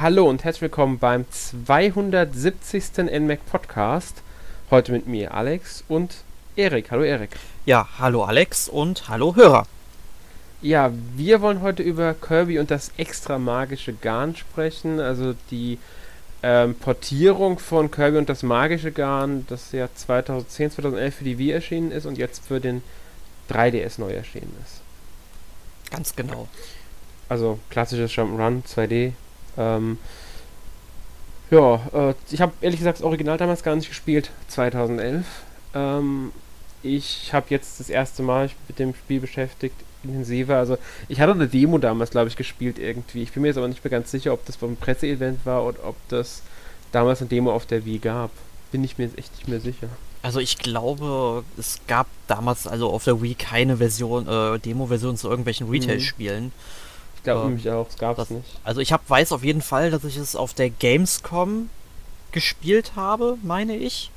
Hallo und herzlich willkommen beim 270. NMAC Podcast. Heute mit mir Alex und Erik. Hallo Erik. Ja, hallo Alex und hallo Hörer. Ja, wir wollen heute über Kirby und das extra magische Garn sprechen, also die ähm, Portierung von Kirby und das magische Garn, das ja 2010, 2011 für die Wii erschienen ist und jetzt für den 3DS neu erschienen ist. Ganz genau. Also klassisches Jump'n'Run 2D. Ähm, ja, äh, ich habe ehrlich gesagt das Original damals gar nicht gespielt, 2011. Ähm, ich habe jetzt das erste Mal mit dem Spiel beschäftigt, intensiver. Also ich hatte eine Demo damals, glaube ich, gespielt irgendwie. Ich bin mir jetzt aber nicht mehr ganz sicher, ob das beim Presseevent war oder ob das damals eine Demo auf der Wii gab. Bin ich mir jetzt echt nicht mehr sicher. Also ich glaube, es gab damals also auf der Wii keine Version, äh, Demo-Version zu irgendwelchen mhm. Retail-Spielen. Mhm. Ich glaube nämlich auch, es gab es nicht. Also ich hab, weiß auf jeden Fall, dass ich es auf der Gamescom gespielt habe, meine ich.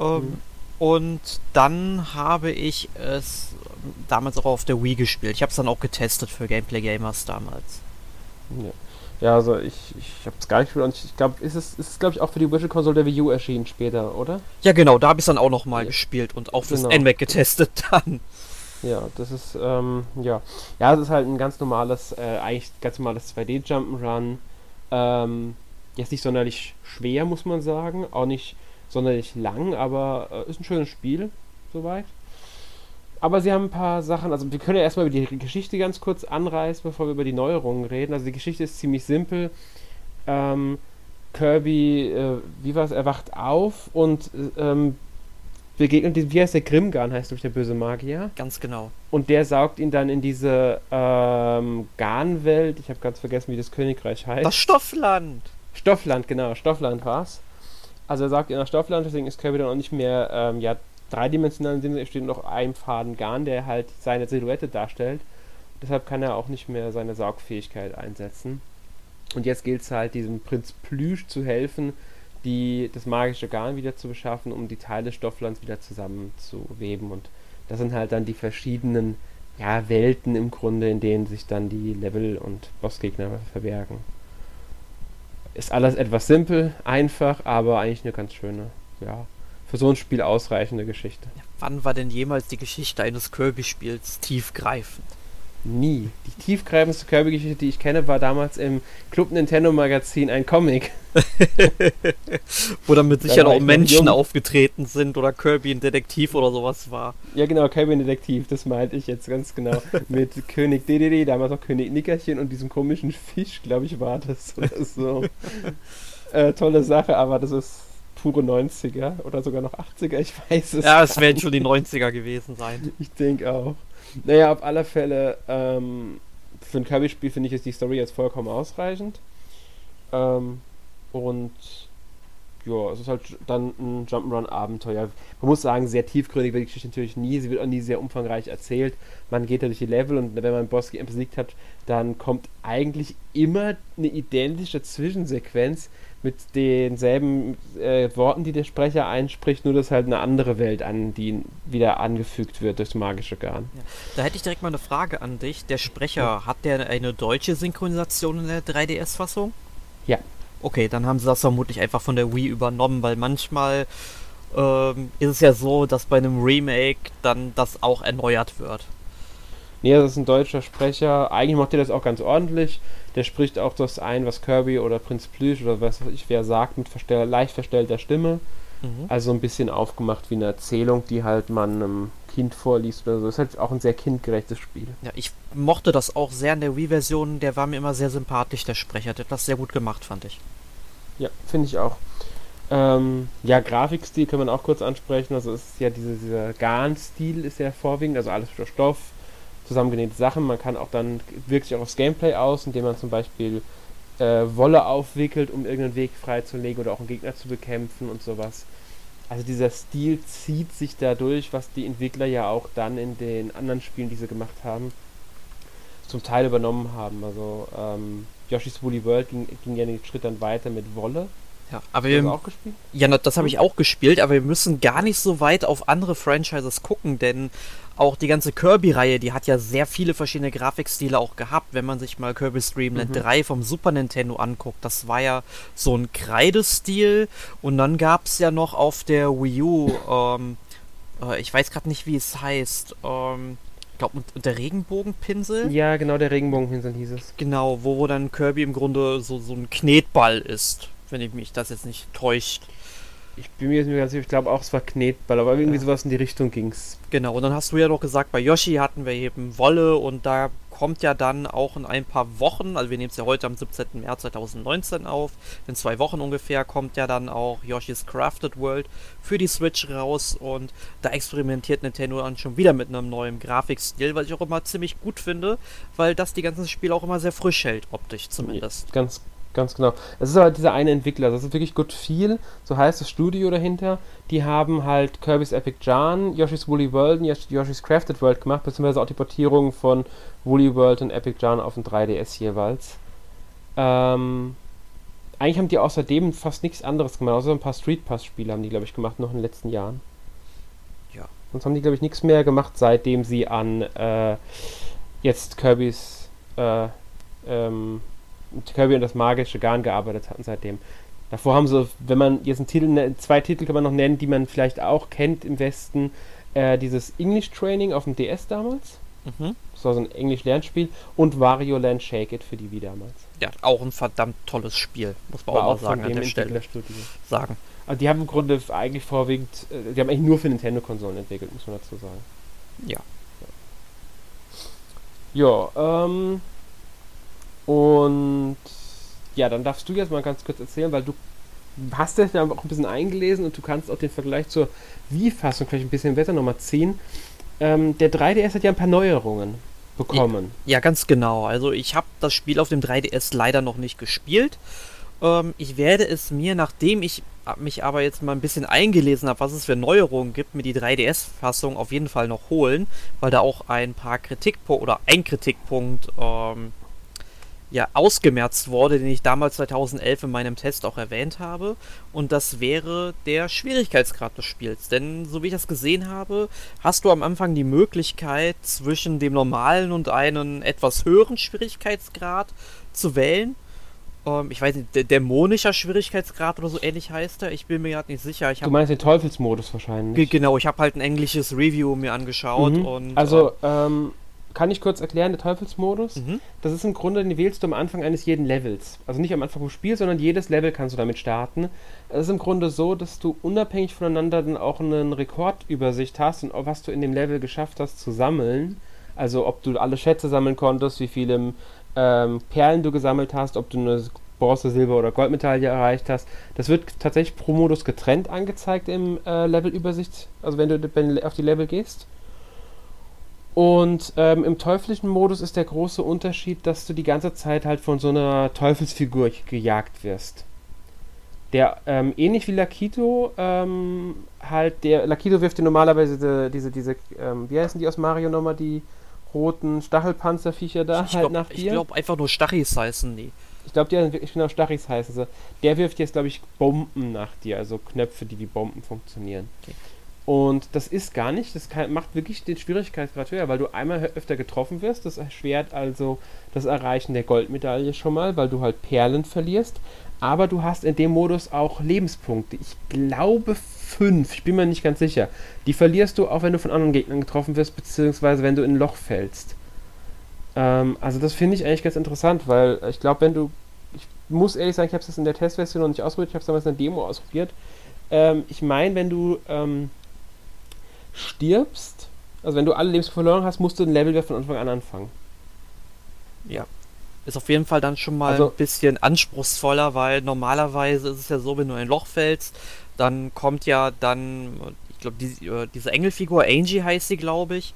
Ähm, mhm. Und dann habe ich es damals auch auf der Wii gespielt. Ich habe es dann auch getestet für Gameplay Gamers damals. Ja. Ja, also ich, ich habe es gar nicht gespielt und ich glaube, ist es, ist es glaube ich auch für die Virtual Console der Wii U erschienen später, oder? Ja, genau, da habe ich es dann auch nochmal ja. gespielt und auch fürs genau. NMAC getestet dann. Ja, das ist, ähm, ja. Ja, es ist halt ein ganz normales, äh, eigentlich ganz normales 2D Jump'n'Run. Ähm, jetzt nicht sonderlich schwer, muss man sagen. Auch nicht sonderlich lang, aber äh, ist ein schönes Spiel, soweit. Aber sie haben ein paar Sachen, also wir können ja erstmal über die Geschichte ganz kurz anreißen, bevor wir über die Neuerungen reden. Also die Geschichte ist ziemlich simpel. Ähm, Kirby, äh, wie war es, er wacht auf und ähm, begegnet diesem, wie heißt der Grimgarn, heißt durch der böse Magier. Ganz genau. Und der saugt ihn dann in diese ähm, Garnwelt, ich habe ganz vergessen, wie das Königreich heißt. Das Stoffland! Stoffland, genau, Stoffland war's. Also er sagt in der Stoffland, deswegen ist Kirby dann auch nicht mehr ähm, ja, dreidimensional in dem Sinne, steht noch ein Faden Garn, der halt seine Silhouette darstellt. Deshalb kann er auch nicht mehr seine Saugfähigkeit einsetzen. Und jetzt gilt es halt, diesem Prinz Plüsch zu helfen, die, das magische Garn wieder zu beschaffen, um die Teile Stofflands wieder zusammenzuweben. Und das sind halt dann die verschiedenen ja, Welten im Grunde, in denen sich dann die Level und Bossgegner verbergen. Ist alles etwas simpel, einfach, aber eigentlich eine ganz schöne, ja, für so ein Spiel ausreichende Geschichte. Wann war denn jemals die Geschichte eines Kirby-Spiels tiefgreifend? Nie. Die tiefgreifendste Kirby-Geschichte, die ich kenne, war damals im Club Nintendo Magazin ein Comic. Wo dann mit Sicherheit auch Menschen aufgetreten sind oder Kirby ein Detektiv oder sowas war. Ja, genau, Kirby ein Detektiv, das meinte ich jetzt ganz genau. mit König DDD, damals auch König Nickerchen und diesem komischen Fisch, glaube ich, war das oder so. äh, tolle Sache, aber das ist pure 90er oder sogar noch 80er, ich weiß es. Ja, es werden schon die 90er gewesen sein. Ich denke auch. Naja, auf alle Fälle, ähm, für ein Kirby-Spiel finde ich ist die Story jetzt vollkommen ausreichend. Ähm, und ja, es ist halt dann ein Jump'n'Run-Abenteuer. Man muss sagen, sehr tiefgründig wird die Geschichte natürlich nie. Sie wird auch nie sehr umfangreich erzählt. Man geht da durch die Level und wenn man einen Boss besiegt hat, dann kommt eigentlich immer eine identische Zwischensequenz mit denselben äh, Worten, die der Sprecher einspricht, nur dass halt eine andere Welt an, die wieder angefügt wird durchs magische Garn. Ja. Da hätte ich direkt mal eine Frage an dich. Der Sprecher, ja. hat der eine deutsche Synchronisation in der 3DS-Fassung? Ja. Okay, dann haben sie das vermutlich einfach von der Wii übernommen, weil manchmal ähm, ist es ja so, dass bei einem Remake dann das auch erneuert wird. Nee, das ist ein deutscher Sprecher. Eigentlich macht er das auch ganz ordentlich. Der spricht auch das ein, was Kirby oder Prinz Plüsch oder was ich wer sagt, mit verstell leicht verstellter Stimme. Mhm. Also ein bisschen aufgemacht wie eine Erzählung, die halt man einem Kind vorliest oder so. Das ist halt auch ein sehr kindgerechtes Spiel. Ja, ich mochte das auch sehr in der Wii-Version. Der war mir immer sehr sympathisch, der Sprecher. Der hat das sehr gut gemacht, fand ich. Ja, finde ich auch. Ähm, ja, Grafikstil kann man auch kurz ansprechen. Also es ist ja diese, dieser Garn-Stil ist ja vorwiegend, also alles für Stoff, zusammengenähte Sachen. Man kann auch dann wirklich auch aufs Gameplay aus, indem man zum Beispiel äh, Wolle aufwickelt, um irgendeinen Weg freizulegen oder auch einen Gegner zu bekämpfen und sowas. Also dieser Stil zieht sich dadurch, was die Entwickler ja auch dann in den anderen Spielen, die sie gemacht haben, zum Teil übernommen haben. Also ähm, Yoshi's Woolly World ging, ging ja den Schritt dann weiter mit Wolle. Ja, aber wir, auch gespielt? Ja, das habe ich auch gespielt, aber wir müssen gar nicht so weit auf andere Franchises gucken, denn auch die ganze Kirby-Reihe, die hat ja sehr viele verschiedene Grafikstile auch gehabt. Wenn man sich mal Kirby's Dream Land mhm. 3 vom Super Nintendo anguckt, das war ja so ein Kreidestil. Und dann gab es ja noch auf der Wii U, ähm, äh, ich weiß gerade nicht, wie es heißt, ähm, ich glaube, der Regenbogenpinsel? Ja, genau, der Regenbogenpinsel hieß es. Genau, wo, wo dann Kirby im Grunde so, so ein Knetball ist, wenn ich mich das jetzt nicht täuscht. Ich bin mir jetzt nicht ganz sicher, ich glaube auch, es war Knetball, aber irgendwie ja. sowas in die Richtung ging es. Genau, und dann hast du ja noch gesagt, bei Yoshi hatten wir eben Wolle und da kommt ja dann auch in ein paar Wochen, also wir nehmen es ja heute am 17. März 2019 auf, in zwei Wochen ungefähr kommt ja dann auch Yoshi's Crafted World für die Switch raus und da experimentiert Nintendo dann schon wieder mit einem neuen Grafikstil, was ich auch immer ziemlich gut finde, weil das die ganzen Spiele auch immer sehr frisch hält, optisch zumindest. Ganz Ganz genau. Es ist aber dieser eine Entwickler, das ist wirklich gut viel, so heißt das Studio dahinter. Die haben halt Kirby's Epic Yarn, Yoshi's Woolly World und Yoshi's Crafted World gemacht, beziehungsweise auch die Portierung von Woolly World und Epic Yarn auf dem 3DS jeweils. Ähm, eigentlich haben die außerdem fast nichts anderes gemacht, außer ein paar Street Pass-Spiele haben die, glaube ich, gemacht, noch in den letzten Jahren. Ja. Sonst haben die, glaube ich, nichts mehr gemacht, seitdem sie an äh, jetzt Kirby's äh, ähm, Kirby und das magische Garn gearbeitet hatten seitdem. Davor haben sie, wenn man jetzt einen Titel, ne, zwei Titel kann man noch nennen, die man vielleicht auch kennt im Westen, äh, dieses English Training auf dem DS damals. Mhm. Das war so ein Englisch-Lernspiel und Wario Land Shake It für die Wii damals. Ja, auch ein verdammt tolles Spiel, muss man war auch mal sagen an der Stelle. Sagen. Also die haben im Grunde eigentlich vorwiegend, äh, die haben eigentlich nur für Nintendo-Konsolen entwickelt, muss man dazu sagen. Ja. Ja, ähm, und ja, dann darfst du jetzt mal ganz kurz erzählen, weil du hast dich ja auch ein bisschen eingelesen und du kannst auch den Vergleich zur Wii-Fassung vielleicht ein bisschen besser nochmal ziehen. Ähm, der 3DS hat ja ein paar Neuerungen bekommen. Ja, ja ganz genau. Also ich habe das Spiel auf dem 3DS leider noch nicht gespielt. Ähm, ich werde es mir, nachdem ich mich aber jetzt mal ein bisschen eingelesen habe, was es für Neuerungen gibt, mir die 3DS-Fassung auf jeden Fall noch holen, weil da auch ein paar Kritikpunkte oder ein Kritikpunkt ähm, ja, ausgemerzt wurde, den ich damals 2011 in meinem Test auch erwähnt habe. Und das wäre der Schwierigkeitsgrad des Spiels. Denn so wie ich das gesehen habe, hast du am Anfang die Möglichkeit, zwischen dem normalen und einem etwas höheren Schwierigkeitsgrad zu wählen. Ähm, ich weiß nicht, der dämonischer Schwierigkeitsgrad oder so ähnlich heißt er. Ich bin mir gerade nicht sicher. du meinst den Teufelsmodus wahrscheinlich. Genau, ich habe halt ein englisches Review mir angeschaut. Mhm. und Also, äh, ähm kann ich kurz erklären, der Teufelsmodus? Mhm. Das ist im Grunde, den wählst du am Anfang eines jeden Levels. Also nicht am Anfang vom Spiel, sondern jedes Level kannst du damit starten. Es ist im Grunde so, dass du unabhängig voneinander dann auch eine Rekordübersicht hast und was du in dem Level geschafft hast zu sammeln. Also ob du alle Schätze sammeln konntest, wie viele ähm, Perlen du gesammelt hast, ob du eine Bronze, Silber oder Goldmedaille erreicht hast. Das wird tatsächlich pro Modus getrennt angezeigt im äh, Levelübersicht, also wenn du auf die Level gehst. Und ähm, im teuflischen Modus ist der große Unterschied, dass du die ganze Zeit halt von so einer Teufelsfigur gejagt wirst. Der ähm, ähnlich wie Lakito ähm, halt, der Lakito wirft dir normalerweise diese, diese, diese ähm, wie heißen die aus Mario nochmal, die roten Stachelpanzerviecher da ich halt glaub, nach dir? Ich glaube einfach nur Stachis heißen die. Ich glaube, die haben wirklich genau Stachis heißen sie. Der wirft jetzt, glaube ich, Bomben nach dir, also Knöpfe, die wie Bomben funktionieren. Okay. Und das ist gar nicht, das kann, macht wirklich den Schwierigkeitsgrad höher, weil du einmal öfter getroffen wirst. Das erschwert also das Erreichen der Goldmedaille schon mal, weil du halt Perlen verlierst. Aber du hast in dem Modus auch Lebenspunkte. Ich glaube fünf, ich bin mir nicht ganz sicher. Die verlierst du auch, wenn du von anderen Gegnern getroffen wirst, beziehungsweise wenn du in ein Loch fällst. Ähm, also das finde ich eigentlich ganz interessant, weil ich glaube, wenn du. Ich muss ehrlich sagen, ich habe es in der Testversion noch nicht ausprobiert, ich habe es damals in der Demo ausprobiert. Ähm, ich meine, wenn du. Ähm, stirbst, also wenn du alle Lebenspunkte verloren hast, musst du ein Level von Anfang an anfangen. Ja. Ist auf jeden Fall dann schon mal also, ein bisschen anspruchsvoller, weil normalerweise ist es ja so, wenn du in ein Loch fällst, dann kommt ja dann, ich glaube, die, äh, diese Engelfigur, Angie heißt sie, glaube ich,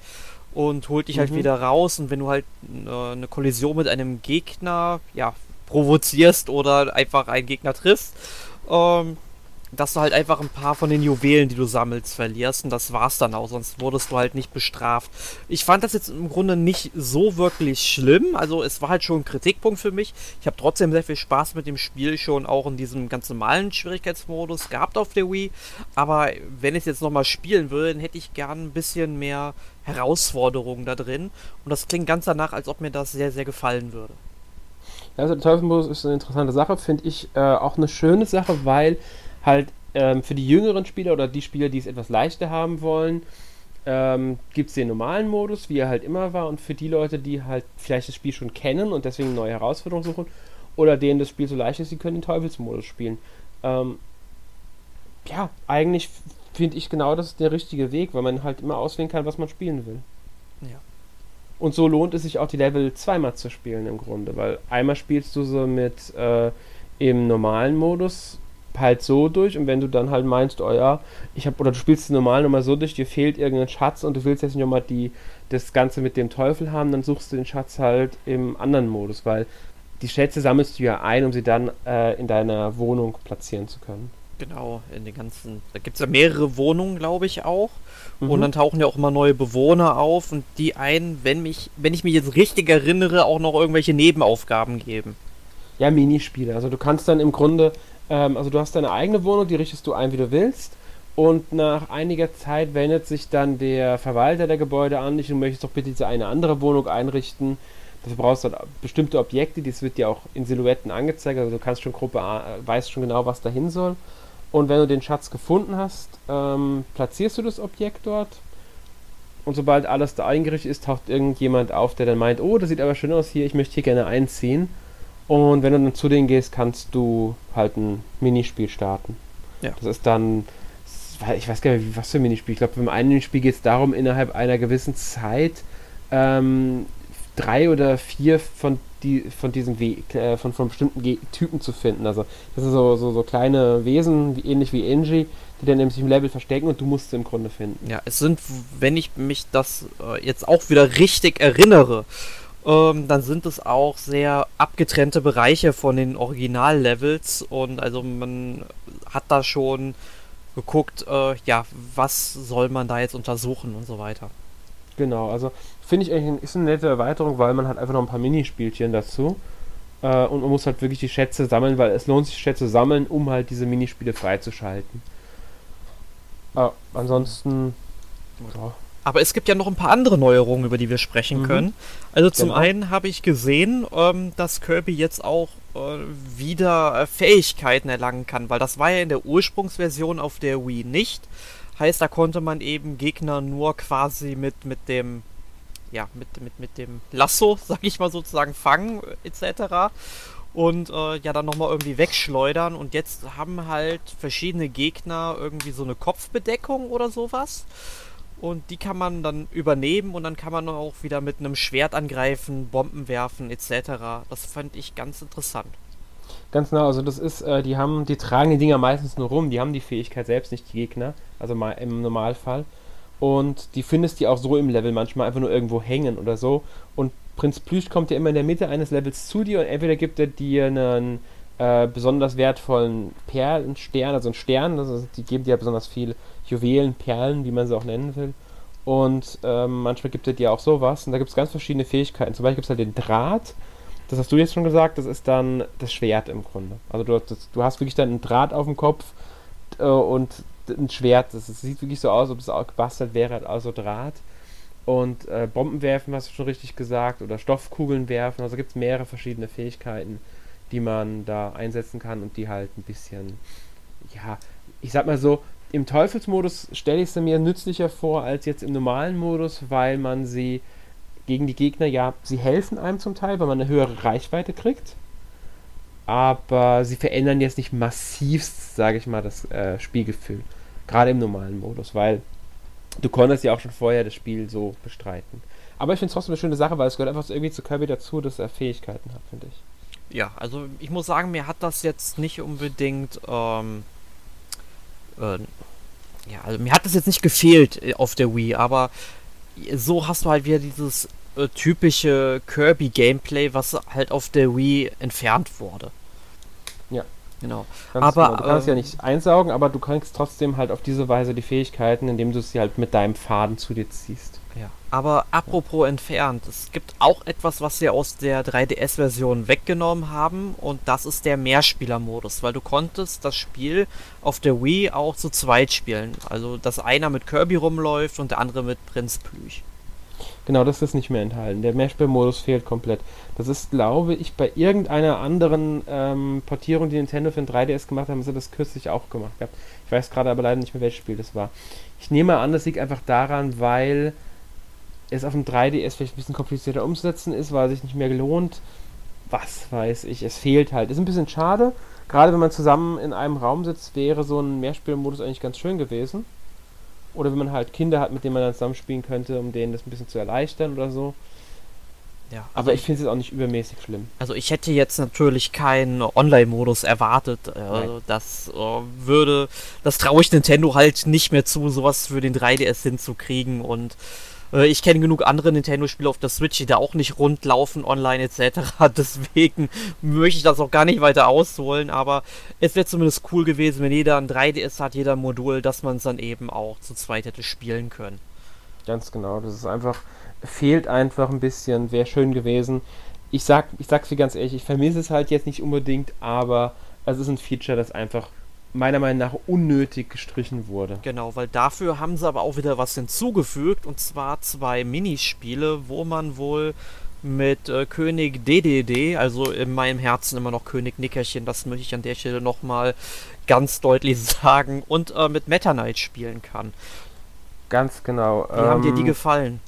und holt dich halt mhm. halt wieder raus. Und wenn du halt äh, eine Kollision mit einem Gegner, ja, provozierst oder einfach einen Gegner triffst, ähm, dass du halt einfach ein paar von den Juwelen, die du sammelst, verlierst und das war's dann auch, sonst wurdest du halt nicht bestraft. Ich fand das jetzt im Grunde nicht so wirklich schlimm, also es war halt schon ein Kritikpunkt für mich. Ich habe trotzdem sehr viel Spaß mit dem Spiel schon auch in diesem ganz normalen Schwierigkeitsmodus gehabt auf der Wii, aber wenn ich es jetzt nochmal spielen würde, dann hätte ich gern ein bisschen mehr Herausforderungen da drin und das klingt ganz danach, als ob mir das sehr, sehr gefallen würde. Also der Teufelsmodus ist eine interessante Sache, finde ich äh, auch eine schöne Sache, weil halt ähm, für die jüngeren Spieler oder die Spieler, die es etwas leichter haben wollen, ähm, gibt es den normalen Modus, wie er halt immer war. Und für die Leute, die halt vielleicht das Spiel schon kennen und deswegen neue Herausforderungen suchen, oder denen das Spiel so leicht ist, sie können den Teufelsmodus spielen. Ähm, ja, eigentlich finde ich genau das ist der richtige Weg, weil man halt immer auswählen kann, was man spielen will. Ja. Und so lohnt es sich auch die Level zweimal zu spielen im Grunde, weil einmal spielst du so mit äh, im normalen Modus halt so durch und wenn du dann halt meinst, oh ja, ich habe oder du spielst es normal nochmal so durch, dir fehlt irgendein Schatz und du willst jetzt nicht nochmal die das Ganze mit dem Teufel haben, dann suchst du den Schatz halt im anderen Modus, weil die Schätze sammelst du ja ein, um sie dann äh, in deiner Wohnung platzieren zu können. Genau, in den ganzen. Da gibt es ja mehrere Wohnungen, glaube ich, auch. Mhm. Und dann tauchen ja auch immer neue Bewohner auf und die einen, wenn mich, wenn ich mich jetzt richtig erinnere, auch noch irgendwelche Nebenaufgaben geben. Ja, Minispiele. Also du kannst dann im Grunde ähm, also du hast deine eigene Wohnung, die richtest du ein, wie du willst. Und nach einiger Zeit wendet sich dann der Verwalter der Gebäude an dich und möchtest doch bitte diese eine andere Wohnung einrichten. Dafür brauchst du halt bestimmte Objekte, das wird dir auch in Silhouetten angezeigt, also du kannst schon Gruppe A, weißt schon genau, was dahin soll. Und wenn du den Schatz gefunden hast, ähm, platzierst du das Objekt dort. Und sobald alles da eingerichtet ist, taucht irgendjemand auf, der dann meint, oh, das sieht aber schön aus hier, ich möchte hier gerne einziehen. Und wenn du dann zu denen gehst, kannst du halt ein Minispiel starten. Ja. Das ist dann, ich weiß gar nicht, was für ein Minispiel. Ich glaube, beim einen Minispiel geht es darum, innerhalb einer gewissen Zeit ähm, drei oder vier von, die, von diesen Weg, äh, von, von bestimmten Ge Typen zu finden. Also das sind so, so, so kleine Wesen, wie, ähnlich wie Angie, die dann nämlich im Level verstecken und du musst sie im Grunde finden. Ja, es sind, wenn ich mich das äh, jetzt auch wieder richtig erinnere, ähm, dann sind es auch sehr abgetrennte Bereiche von den Original-Levels und also man hat da schon geguckt, äh, ja, was soll man da jetzt untersuchen und so weiter. Genau, also finde ich eigentlich ist eine nette Erweiterung, weil man hat einfach noch ein paar Minispielchen dazu äh, und man muss halt wirklich die Schätze sammeln, weil es lohnt sich Schätze sammeln, um halt diese Minispiele freizuschalten. Äh, ansonsten ja, aber es gibt ja noch ein paar andere Neuerungen, über die wir sprechen mhm. können. Also zum genau. einen habe ich gesehen, ähm, dass Kirby jetzt auch äh, wieder äh, Fähigkeiten erlangen kann, weil das war ja in der Ursprungsversion auf der Wii nicht. Heißt, da konnte man eben Gegner nur quasi mit, mit dem ja, mit, mit, mit dem Lasso, sag ich mal sozusagen, fangen, etc. Und äh, ja, dann nochmal irgendwie wegschleudern. Und jetzt haben halt verschiedene Gegner irgendwie so eine Kopfbedeckung oder sowas und die kann man dann übernehmen und dann kann man auch wieder mit einem Schwert angreifen, Bomben werfen etc. Das fand ich ganz interessant. Ganz genau, also das ist, äh, die haben, die tragen die Dinger meistens nur rum, die haben die Fähigkeit selbst, nicht die Gegner, also mal im Normalfall. Und die findest die auch so im Level manchmal einfach nur irgendwo hängen oder so. Und Prinz Plüsch kommt ja immer in der Mitte eines Levels zu dir und entweder gibt er dir einen äh, besonders wertvollen Perlenstern, also einen Stern, also die geben dir ja besonders viel Juwelen, Perlen, wie man sie auch nennen will. Und ähm, manchmal gibt es dir auch sowas. Und da gibt es ganz verschiedene Fähigkeiten. Zum Beispiel gibt es halt den Draht. Das hast du jetzt schon gesagt, das ist dann das Schwert im Grunde. Also du, das, du hast wirklich dann einen Draht auf dem Kopf äh, und ein Schwert. Das, das, sieht wirklich so aus, ob es auch gebastelt wäre, also Draht. Und äh, Bomben werfen, hast du schon richtig gesagt, oder Stoffkugeln werfen. Also gibt es mehrere verschiedene Fähigkeiten, die man da einsetzen kann und die halt ein bisschen, ja, ich sag mal so, im Teufelsmodus stelle ich sie mir nützlicher vor als jetzt im normalen Modus, weil man sie gegen die Gegner, ja, sie helfen einem zum Teil, weil man eine höhere Reichweite kriegt. Aber sie verändern jetzt nicht massivst, sage ich mal, das äh, Spielgefühl. Gerade im normalen Modus, weil du konntest ja auch schon vorher das Spiel so bestreiten. Aber ich finde es trotzdem eine schöne Sache, weil es gehört einfach irgendwie zu Kirby dazu, dass er Fähigkeiten hat, finde ich. Ja, also ich muss sagen, mir hat das jetzt nicht unbedingt ähm, äh, ja, also mir hat das jetzt nicht gefehlt äh, auf der Wii, aber so hast du halt wieder dieses äh, typische Kirby-Gameplay, was halt auf der Wii entfernt wurde. Ja, Genau. Ganz Aber, genau. Du kannst ja ähm, nicht einsaugen, aber du kriegst trotzdem halt auf diese Weise die Fähigkeiten, indem du sie halt mit deinem Faden zu dir ziehst. Ja. Aber apropos entfernt, es gibt auch etwas, was sie aus der 3DS-Version weggenommen haben und das ist der Mehrspieler-Modus, weil du konntest das Spiel auf der Wii auch zu zweit spielen. Also, dass einer mit Kirby rumläuft und der andere mit Prinz Plüch. Genau, das ist nicht mehr enthalten. Der Mehrspielmodus fehlt komplett. Das ist, glaube ich, bei irgendeiner anderen ähm, Portierung, die Nintendo für den 3DS gemacht haben, haben sie das kürzlich auch gemacht gehabt. Ich weiß gerade aber leider nicht mehr, welches Spiel das war. Ich nehme an, das liegt einfach daran, weil es auf dem 3DS vielleicht ein bisschen komplizierter umzusetzen ist, weil es sich nicht mehr gelohnt. Was weiß ich, es fehlt halt. Ist ein bisschen schade. Gerade wenn man zusammen in einem Raum sitzt, wäre so ein Mehrspielmodus eigentlich ganz schön gewesen. Oder wenn man halt Kinder hat, mit denen man dann zusammen spielen könnte, um denen das ein bisschen zu erleichtern oder so. Ja, Aber ich finde es auch nicht übermäßig schlimm. Also ich hätte jetzt natürlich keinen Online-Modus erwartet. Äh, Nein. das äh, würde, das traue ich Nintendo halt nicht mehr zu, sowas für den 3DS hinzukriegen. Und äh, ich kenne genug andere Nintendo-Spiele auf der Switch, die da auch nicht rund laufen, online etc. Deswegen möchte ich das auch gar nicht weiter ausholen. Aber es wäre zumindest cool gewesen, wenn jeder ein 3DS hat, jeder ein Modul, dass man es dann eben auch zu zweit hätte spielen können. Ganz genau. Das ist einfach, fehlt einfach ein bisschen, wäre schön gewesen. Ich sag, ich sag's dir ganz ehrlich, ich vermisse es halt jetzt nicht unbedingt, aber es ist ein Feature, das einfach meiner Meinung nach unnötig gestrichen wurde. Genau, weil dafür haben sie aber auch wieder was hinzugefügt und zwar zwei Minispiele, wo man wohl mit äh, König DDD, also in meinem Herzen immer noch König Nickerchen, das möchte ich an der Stelle nochmal ganz deutlich sagen, und äh, mit Meta Knight spielen kann. Ganz genau. Wie haben dir die Ähm, gefallen?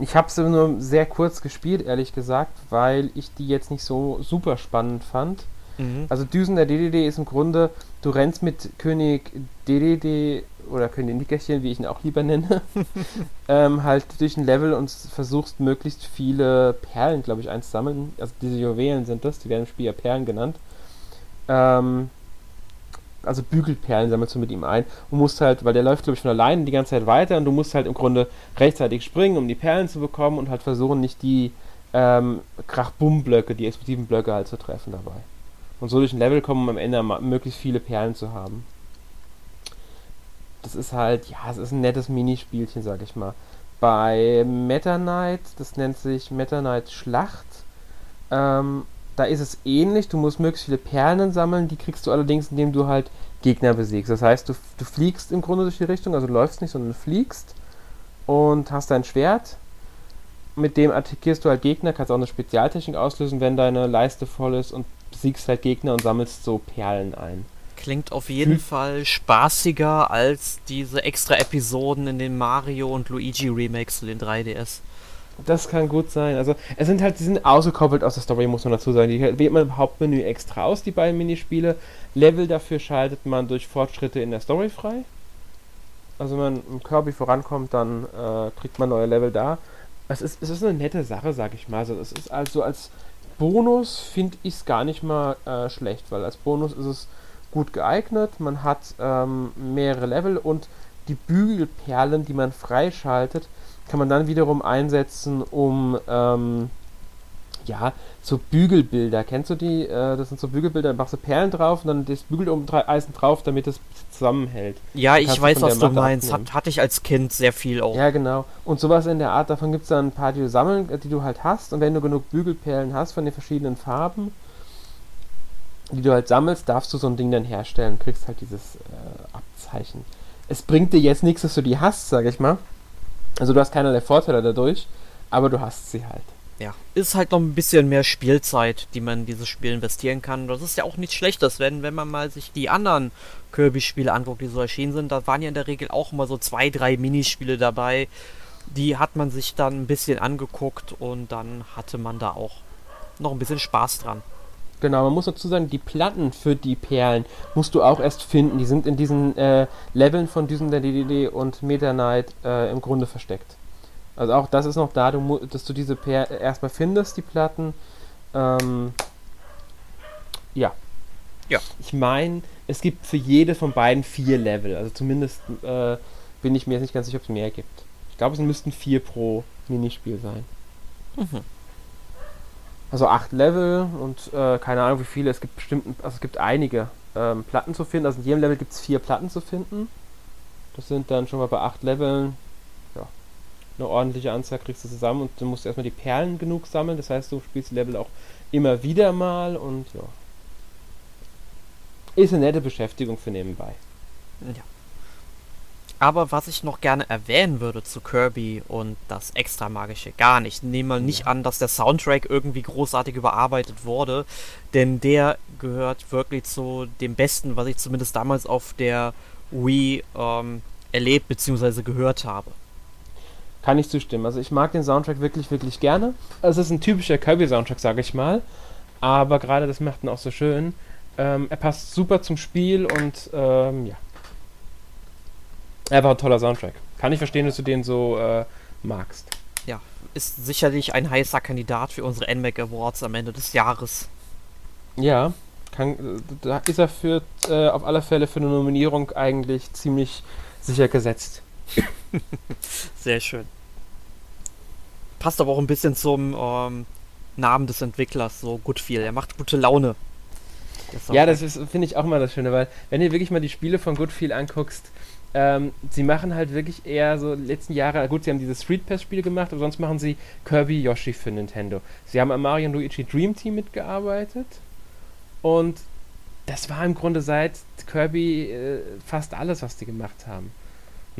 Ich habe sie nur sehr kurz gespielt, ehrlich gesagt, weil ich die jetzt nicht so super spannend fand. Mhm. Also Düsen der DDD ist im Grunde, du rennst mit König DDD oder König Nickerchen, wie ich ihn auch lieber nenne, ähm, halt durch ein Level und versuchst möglichst viele Perlen, glaube ich, einzusammeln. Also diese Juwelen sind das, die werden im Spiel ja Perlen genannt. Ähm, also Bügelperlen sammelst du mit ihm ein und musst halt, weil der läuft, glaube ich, von alleine die ganze Zeit weiter und du musst halt im Grunde rechtzeitig springen, um die Perlen zu bekommen und halt versuchen, nicht die ähm, Krach-Bumm-Blöcke, die explosiven Blöcke halt zu treffen dabei. Und so durch ein Level kommen, um am Ende möglichst viele Perlen zu haben. Das ist halt, ja, es ist ein nettes Minispielchen, sag ich mal. Bei Meta Knight, das nennt sich Meta Knight Schlacht, ähm, da ist es ähnlich, du musst möglichst viele Perlen sammeln, die kriegst du allerdings, indem du halt Gegner besiegst. Das heißt, du, du fliegst im Grunde durch die Richtung, also läufst nicht, sondern fliegst und hast dein Schwert. Mit dem attackierst du halt Gegner, kannst auch eine Spezialtechnik auslösen, wenn deine Leiste voll ist und besiegst halt Gegner und sammelst so Perlen ein. Klingt auf jeden Hm. Fall spaßiger als diese extra Episoden in den Mario und Luigi Remakes zu den 3DS. Das kann gut sein. Also, es sind halt, die sind ausgekoppelt aus der Story, muss man dazu sagen. Die wählt man im Hauptmenü extra aus, die beiden Minispiele. Level dafür schaltet man durch Fortschritte in der Story frei. Also, wenn man im Kirby vorankommt, dann äh, kriegt man neue Level da. Es ist, es ist eine nette Sache, sag ich mal. Also, es ist also als Bonus finde ich es gar nicht mal äh, schlecht, weil als Bonus ist es gut geeignet. Man hat ähm, mehrere Level und die Bügelperlen, die man freischaltet, kann man dann wiederum einsetzen, um ähm, ja, so Bügelbilder. Kennst du die? Äh, das sind so Bügelbilder, da machst du Perlen drauf und dann das Bügeleisen drauf, damit es zusammenhält. Ja, ich Kannst weiß, was du meinst. Hat, hatte ich als Kind sehr viel auch. Ja, genau. Und sowas in der Art, davon gibt es dann ein paar, die du sammeln, äh, die du halt hast. Und wenn du genug Bügelperlen hast von den verschiedenen Farben, die du halt sammelst, darfst du so ein Ding dann herstellen. Kriegst halt dieses äh, Abzeichen. Es bringt dir jetzt nichts, dass du die hast, sag ich mal. Also du hast keinerlei Vorteile dadurch, aber du hast sie halt. Ja. Ist halt noch ein bisschen mehr Spielzeit, die man in dieses Spiel investieren kann. Das ist ja auch nichts Schlechtes, wenn, wenn man mal sich die anderen Kirby-Spiele anguckt, die so erschienen sind. Da waren ja in der Regel auch immer so zwei, drei Minispiele dabei. Die hat man sich dann ein bisschen angeguckt und dann hatte man da auch noch ein bisschen Spaß dran. Genau, man muss dazu sagen, die Platten für die Perlen musst du auch erst finden. Die sind in diesen äh, Leveln von Düsen der DDD und Meta Knight äh, im Grunde versteckt. Also auch das ist noch da, du dass du diese per erstmal findest, die Platten. Ähm, ja. Ja. Ich meine, es gibt für jede von beiden vier Level. Also zumindest äh, bin ich mir jetzt nicht ganz sicher, ob es mehr gibt. Ich glaube, es müssten vier pro Minispiel sein. Mhm. Also acht Level und äh, keine Ahnung wie viele, es gibt bestimmt, also es gibt einige ähm, Platten zu finden. Also in jedem Level gibt es vier Platten zu finden. Das sind dann schon mal bei acht Leveln, eine ordentliche Anzahl kriegst du zusammen und du musst erstmal die Perlen genug sammeln. Das heißt, du spielst die Level auch immer wieder mal und ja. Ist eine nette Beschäftigung für nebenbei. Ja. Aber was ich noch gerne erwähnen würde zu Kirby und das extra magische gar nicht. Nehmen wir nicht an, dass der Soundtrack irgendwie großartig überarbeitet wurde, denn der gehört wirklich zu dem Besten, was ich zumindest damals auf der Wii ähm, erlebt bzw. gehört habe. Kann ich zustimmen. Also ich mag den Soundtrack wirklich, wirklich gerne. Es ist ein typischer Kirby-Soundtrack, sage ich mal. Aber gerade das macht ihn auch so schön. Ähm, er passt super zum Spiel und ähm, ja, Einfach ein toller Soundtrack. Kann ich verstehen, dass du den so äh, magst. Ja, ist sicherlich ein heißer Kandidat für unsere NMAC Awards am Ende des Jahres. Ja, kann, da ist er für äh, auf alle Fälle für eine Nominierung eigentlich ziemlich sicher gesetzt. Sehr schön. Passt aber auch ein bisschen zum ähm, Namen des Entwicklers, so gut viel. Er macht gute Laune. Ja, das finde ich auch immer das Schöne, weil wenn du wirklich mal die Spiele von Goodfield anguckst, ähm, sie machen halt wirklich eher so letzten Jahre, gut, sie haben diese Street Pass Spiele gemacht, aber sonst machen sie Kirby Yoshi für Nintendo. Sie haben am Mario Luigi Dream Team mitgearbeitet und das war im Grunde seit Kirby äh, fast alles, was die gemacht haben.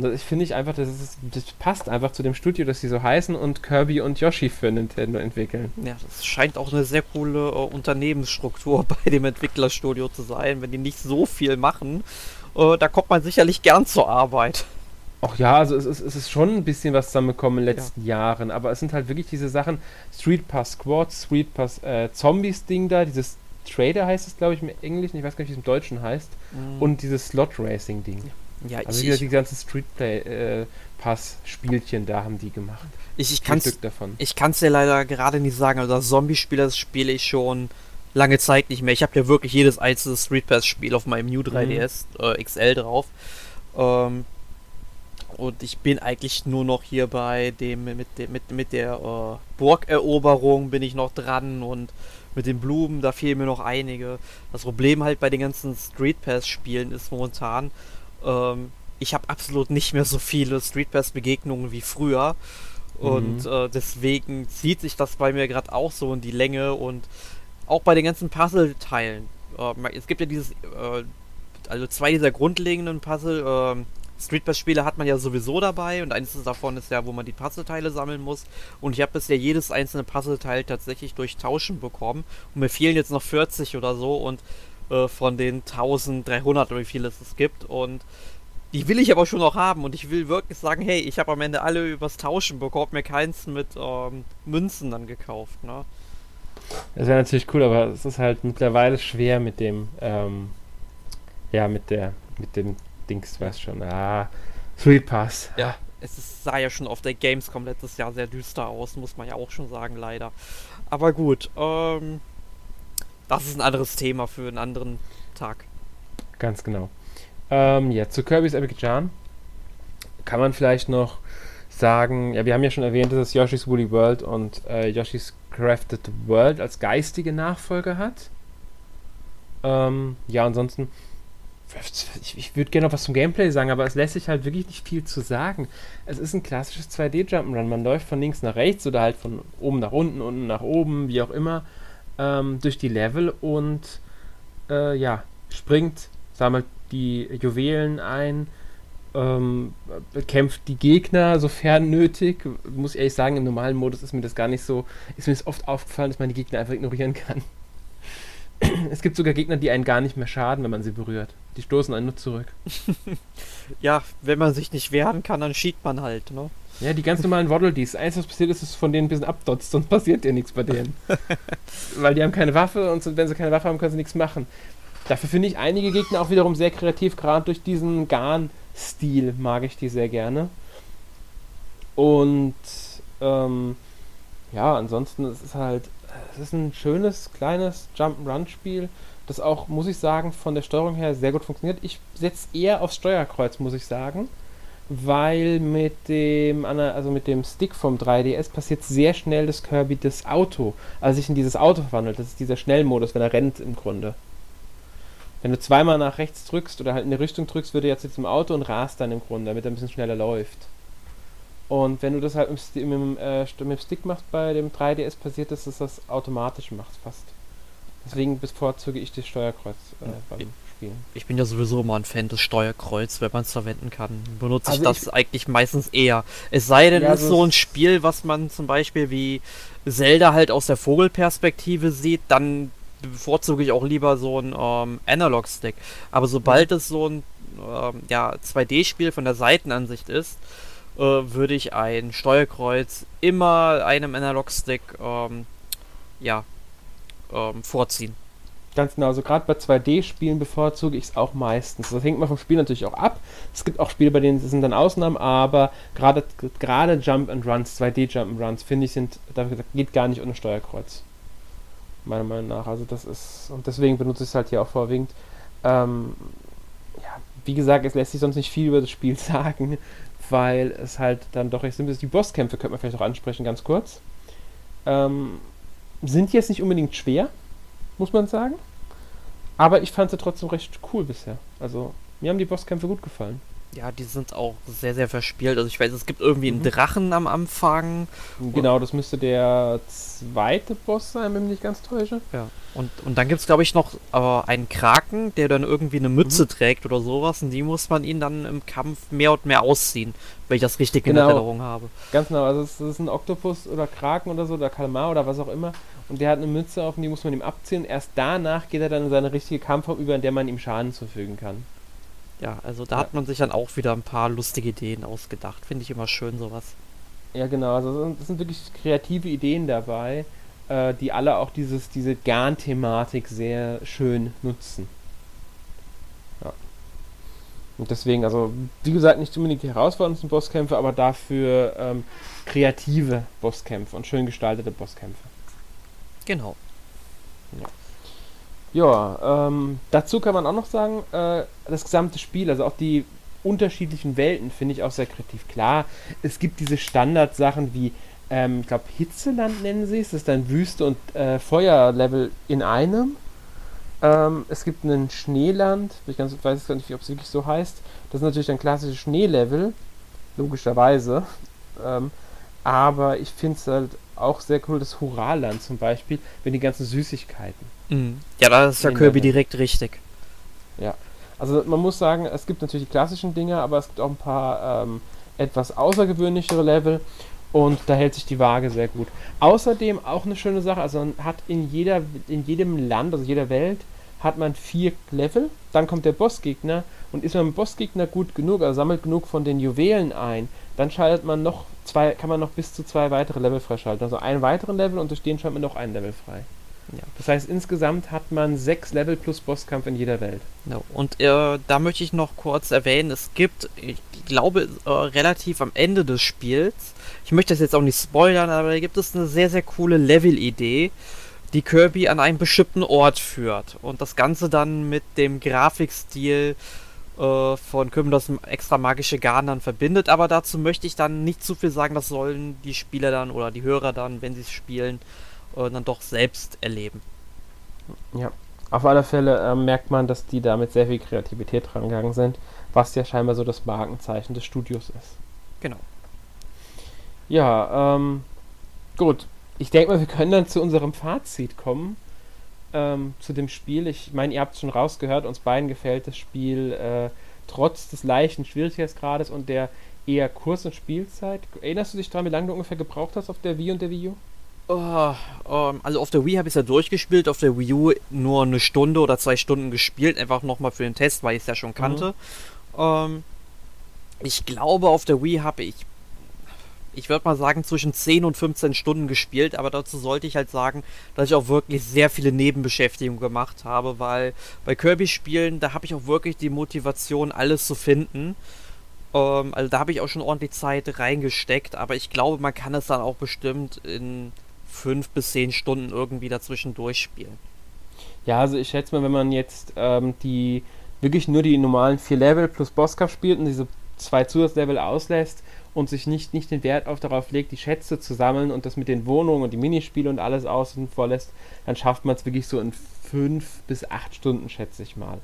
Und das finde ich einfach, das, ist, das passt einfach zu dem Studio, dass sie so heißen und Kirby und Yoshi für Nintendo entwickeln. Ja, das scheint auch eine sehr coole äh, Unternehmensstruktur bei dem Entwicklerstudio zu sein, wenn die nicht so viel machen äh, da kommt man sicherlich gern zur Arbeit. Ach ja, also es ist, es ist schon ein bisschen was zusammengekommen in den letzten ja. Jahren, aber es sind halt wirklich diese Sachen, Street Pass Squads, Street Pass äh, Zombies Ding da, dieses Trader heißt es glaube ich im Englischen, ich weiß gar nicht, wie es im Deutschen heißt, mhm. und dieses Slot Racing Ding. Ja, also ich, die ganzen Street Play äh, da haben die gemacht. Ich, ich kann es ich kann's dir leider gerade nicht sagen, also das Zombie-Spiel, das spiele ich schon lange Zeit nicht mehr. Ich habe ja wirklich jedes einzelne Street Pass Spiel auf meinem New 3DS mhm. äh, XL drauf. Ähm, und ich bin eigentlich nur noch hier bei dem mit dem mit, mit der äh, Burgeroberung bin ich noch dran und mit den Blumen, da fehlen mir noch einige. Das Problem halt bei den ganzen Street Pass Spielen ist momentan, ähm, ich habe absolut nicht mehr so viele Street Pass Begegnungen wie früher. Und mhm. äh, deswegen zieht sich das bei mir gerade auch so in die Länge und auch bei den ganzen Puzzle-Teilen. Äh, es gibt ja dieses, äh, also zwei dieser grundlegenden Puzzle, äh, Street Pass-Spiele hat man ja sowieso dabei und eines davon ist ja, wo man die Puzzleteile sammeln muss. Und ich habe bisher jedes einzelne Puzzleteil tatsächlich durch Tauschen bekommen. Und mir fehlen jetzt noch 40 oder so und äh, von den 1300 oder wie viele es gibt. Und die will ich aber schon noch haben und ich will wirklich sagen, hey, ich habe am Ende alle übers Tauschen bekommen, mir keins mit ähm, Münzen dann gekauft. Ne? Das wäre natürlich cool, aber es ist halt mittlerweile schwer mit dem, ähm, ja, mit der, mit dem Dings, weißt schon, ah, Sweet Pass. Ja, es ist, sah ja schon auf der Gamescom letztes Jahr sehr düster aus, muss man ja auch schon sagen, leider. Aber gut, ähm, das ist ein anderes Thema für einen anderen Tag. Ganz genau. Ähm, ja, zu Kirby's Epic Jam kann man vielleicht noch sagen, ja, wir haben ja schon erwähnt, dass es Yoshi's Woolly World und äh, Yoshi's Crafted World als geistige Nachfolger hat. Ähm, ja, ansonsten, ich, ich würde gerne noch was zum Gameplay sagen, aber es lässt sich halt wirklich nicht viel zu sagen. Es ist ein klassisches 2D-Jump'n'Run. Man läuft von links nach rechts oder halt von oben nach unten, unten nach oben, wie auch immer, ähm, durch die Level und äh, ja, springt, sammelt die Juwelen ein, ähm, bekämpft die Gegner, sofern nötig. Muss ich ehrlich sagen, im normalen Modus ist mir das gar nicht so, ist mir das oft aufgefallen, dass man die Gegner einfach ignorieren kann. es gibt sogar Gegner, die einen gar nicht mehr schaden, wenn man sie berührt. Die stoßen einen nur zurück. ja, wenn man sich nicht wehren kann, dann schießt man halt, ne? Ja, die ganz normalen Waddle Dees. Eins, was passiert ist, ist von denen ein bisschen abdotzt, sonst passiert ja nichts bei denen. Weil die haben keine Waffe und wenn sie keine Waffe haben, können sie nichts machen. Dafür finde ich einige Gegner auch wiederum sehr kreativ, gerade durch diesen Garn, Stil mag ich die sehr gerne. Und ähm, ja, ansonsten ist es halt, es ist ein schönes, kleines Jump-Run-Spiel, das auch, muss ich sagen, von der Steuerung her sehr gut funktioniert. Ich setze eher aufs Steuerkreuz, muss ich sagen. Weil mit dem, also mit dem Stick vom 3DS passiert sehr schnell, dass Kirby das Auto, also sich in dieses Auto verwandelt. Das ist dieser Schnellmodus, wenn er rennt im Grunde. Wenn du zweimal nach rechts drückst oder halt in die Richtung drückst, würde er jetzt zum Auto und rast dann im Grunde, damit er ein bisschen schneller läuft. Und wenn du das halt mit, mit, äh, dem Stick machst bei dem 3DS, passiert das, dass das automatisch macht fast. Deswegen bevorzuge ich das Steuerkreuz äh, Spielen. Ich bin ja sowieso immer ein Fan des Steuerkreuz, wenn man es verwenden kann. Benutze also ich das ich eigentlich meistens eher. Es sei denn, ja, es ist so ein Spiel, was man zum Beispiel wie Zelda halt aus der Vogelperspektive sieht, dann bevorzuge ich auch lieber so ein ähm, Analog-Stick. Aber sobald es so ein ähm, ja, 2D-Spiel von der Seitenansicht ist, äh, würde ich ein Steuerkreuz immer einem Analog-Stick ähm, ja, ähm, vorziehen. Ganz genau, also gerade bei 2D-Spielen bevorzuge ich es auch meistens. Das hängt mal vom Spiel natürlich auch ab. Es gibt auch Spiele, bei denen sind dann Ausnahmen, aber gerade gerade Jump and Runs, 2D Jump and Runs, finde ich, sind, da geht gar nicht ohne Steuerkreuz. Meiner Meinung nach. Also das ist, und deswegen benutze ich es halt hier auch vorwiegend. Ähm, ja, wie gesagt, es lässt sich sonst nicht viel über das Spiel sagen, weil es halt dann doch recht simpel ist. Die Bosskämpfe könnte man vielleicht auch ansprechen, ganz kurz. Ähm, sind jetzt nicht unbedingt schwer, muss man sagen. Aber ich fand sie trotzdem recht cool bisher. Also, mir haben die Bosskämpfe gut gefallen. Ja, die sind auch sehr, sehr verspielt. Also ich weiß, es gibt irgendwie einen mhm. Drachen am Anfang. Genau, das müsste der zweite Boss sein, wenn ich mich nicht ganz täusche. Ja. Und, und dann gibt es, glaube ich, noch äh, einen Kraken, der dann irgendwie eine Mütze mhm. trägt oder sowas. Und die muss man ihn dann im Kampf mehr und mehr ausziehen, wenn ich das richtig genau. in Erinnerung habe. Ganz genau, also es ist ein Oktopus oder Kraken oder so, oder Kalmar oder was auch immer. Und der hat eine Mütze auf und die muss man ihm abziehen. Erst danach geht er dann in seine richtige Kampfform über, in der man ihm Schaden zufügen kann. Ja, also da ja. hat man sich dann auch wieder ein paar lustige Ideen ausgedacht. Finde ich immer schön, sowas. Ja, genau. Also es sind wirklich kreative Ideen dabei, äh, die alle auch dieses, diese Garn-Thematik sehr schön nutzen. Ja. Und deswegen, also wie gesagt, nicht unbedingt die herausforderndsten Bosskämpfe, aber dafür ähm, kreative Bosskämpfe und schön gestaltete Bosskämpfe. Genau. Ja. Ja, ähm, dazu kann man auch noch sagen, äh, das gesamte Spiel, also auch die unterschiedlichen Welten, finde ich auch sehr kreativ. Klar, es gibt diese Standardsachen wie, ähm, ich glaube, Hitzeland nennen sie es, das ist dann Wüste und äh, Feuerlevel in einem. Ähm, es gibt einen Schneeland, ich ganz, weiß gar nicht, ob es wirklich so heißt. Das ist natürlich ein klassisches Schneelevel, logischerweise. Ähm, aber ich finde es halt auch sehr cool, das Hurraland zum Beispiel, mit den ganzen Süßigkeiten. Mhm. Ja, da ist ja Kirby direkt richtig. Ja. Also man muss sagen, es gibt natürlich die klassischen Dinge, aber es gibt auch ein paar ähm, etwas außergewöhnlichere Level und da hält sich die Waage sehr gut. Außerdem auch eine schöne Sache, also man hat in jeder, in jedem Land, also jeder Welt, hat man vier Level, dann kommt der Bossgegner und ist man mit dem Bossgegner gut genug, also sammelt genug von den Juwelen ein, dann schaltet man noch zwei, kann man noch bis zu zwei weitere Level freischalten. Also einen weiteren Level und durch den schaltet man noch ein Level frei. Ja. Das heißt, insgesamt hat man sechs Level plus Bosskampf in jeder Welt. Ja, und äh, da möchte ich noch kurz erwähnen, es gibt, ich glaube, äh, relativ am Ende des Spiels, ich möchte das jetzt auch nicht spoilern, aber da gibt es eine sehr, sehr coole Level-Idee, die Kirby an einen bestimmten Ort führt. Und das Ganze dann mit dem Grafikstil äh, von Kirby das extra magische dann verbindet. Aber dazu möchte ich dann nicht zu viel sagen, das sollen die Spieler dann oder die Hörer dann, wenn sie es spielen, äh, dann doch selbst erleben. Ja, auf alle Fälle äh, merkt man, dass die da mit sehr viel Kreativität rangegangen sind, was ja scheinbar so das Markenzeichen des Studios ist. Genau. Ja, ähm, gut. Ich denke mal, wir können dann zu unserem Fazit kommen. Ähm, zu dem Spiel. Ich meine, ihr habt es schon rausgehört, uns beiden gefällt das Spiel äh, trotz des leichten Schwierigkeitsgrades und der eher kurzen Spielzeit. Erinnerst du dich daran, wie lange du ungefähr gebraucht hast auf der Wii und der Wii U? Oh, um, also auf der Wii habe ich es ja durchgespielt, auf der Wii U nur eine Stunde oder zwei Stunden gespielt, einfach nochmal für den Test, weil ich es ja schon kannte. Mhm. Um, ich glaube, auf der Wii habe ich, ich würde mal sagen, zwischen 10 und 15 Stunden gespielt, aber dazu sollte ich halt sagen, dass ich auch wirklich sehr viele Nebenbeschäftigungen gemacht habe, weil bei Kirby-Spielen, da habe ich auch wirklich die Motivation, alles zu finden. Um, also da habe ich auch schon ordentlich Zeit reingesteckt, aber ich glaube, man kann es dann auch bestimmt in fünf bis zehn Stunden irgendwie dazwischen durchspielen. Ja, also ich schätze mal, wenn man jetzt ähm, die wirklich nur die normalen vier Level plus Bosskampf spielt und diese zwei Zusatzlevel auslässt und sich nicht, nicht den Wert auf darauf legt, die Schätze zu sammeln und das mit den Wohnungen und die Minispiele und alles außen vor lässt, dann schafft man es wirklich so in fünf bis acht Stunden, schätze ich mal.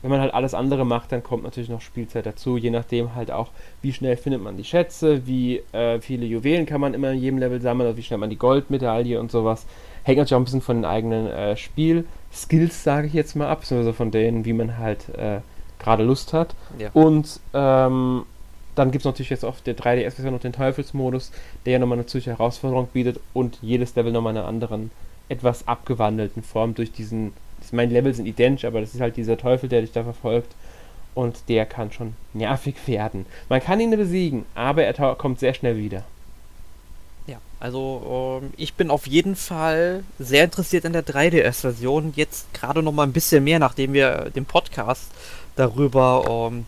Wenn man halt alles andere macht, dann kommt natürlich noch Spielzeit dazu, je nachdem halt auch, wie schnell findet man die Schätze, wie äh, viele Juwelen kann man immer in jedem Level sammeln, oder wie schnell man die Goldmedaille und sowas. Hängt natürlich auch ein bisschen von den eigenen äh, Spielskills, sage ich jetzt mal ab, beziehungsweise von denen, wie man halt äh, gerade Lust hat. Ja. Und ähm, dann gibt es natürlich jetzt auf der 3DS-Version noch den Teufelsmodus, der ja nochmal eine zusätzliche Herausforderung bietet und jedes Level nochmal in einer anderen, etwas abgewandelten Form durch diesen meine Level sind identisch, aber das ist halt dieser Teufel, der dich da verfolgt. Und der kann schon nervig werden. Man kann ihn besiegen, aber er kommt sehr schnell wieder. Ja, also ähm, ich bin auf jeden Fall sehr interessiert an der 3DS-Version. Jetzt gerade noch mal ein bisschen mehr, nachdem wir den Podcast darüber ähm,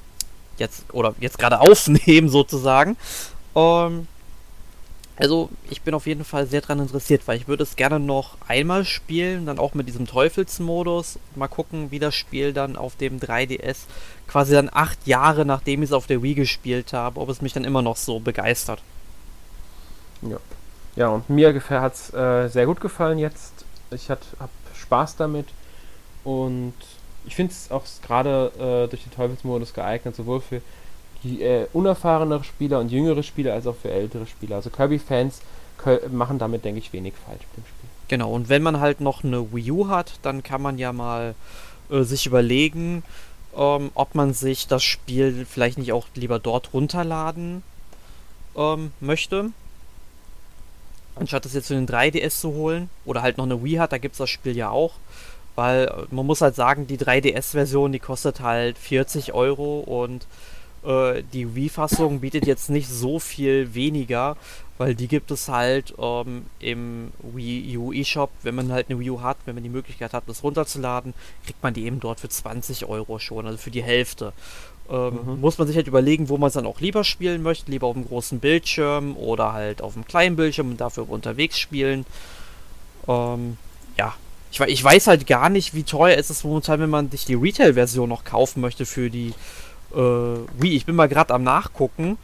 jetzt oder jetzt gerade aufnehmen sozusagen. Ähm, also ich bin auf jeden Fall sehr daran interessiert, weil ich würde es gerne noch einmal spielen, dann auch mit diesem Teufelsmodus. Mal gucken, wie das Spiel dann auf dem 3DS, quasi dann acht Jahre nachdem ich es auf der Wii gespielt habe, ob es mich dann immer noch so begeistert. Ja, ja und mir hat es äh, sehr gut gefallen jetzt. Ich habe Spaß damit und ich finde es auch gerade äh, durch den Teufelsmodus geeignet, sowohl für die äh, unerfahrenere Spieler und jüngere Spieler als auch für ältere Spieler. Also Kirby-Fans machen damit, denke ich, wenig falsch mit dem Spiel. Genau, und wenn man halt noch eine Wii U hat, dann kann man ja mal äh, sich überlegen, ähm, ob man sich das Spiel vielleicht nicht auch lieber dort runterladen ähm, möchte. Anstatt das jetzt für den 3DS zu holen oder halt noch eine Wii hat, da gibt es das Spiel ja auch. Weil äh, man muss halt sagen, die 3DS-Version, die kostet halt 40 Euro und äh, die Wii-Fassung bietet jetzt nicht so viel weniger, weil die gibt es halt ähm, im Wii U eShop. Wenn man halt eine Wii U hat, wenn man die Möglichkeit hat, das runterzuladen, kriegt man die eben dort für 20 Euro schon, also für die Hälfte. Ähm, mhm. Muss man sich halt überlegen, wo man es dann auch lieber spielen möchte. Lieber auf dem großen Bildschirm oder halt auf dem kleinen Bildschirm und dafür unterwegs spielen. Ähm, ja, ich, ich, weiß halt gar nicht, wie teuer ist es momentan, wenn man sich die Retail-Version noch kaufen möchte für die äh, Wii. Ich bin mal gerade am Nachgucken.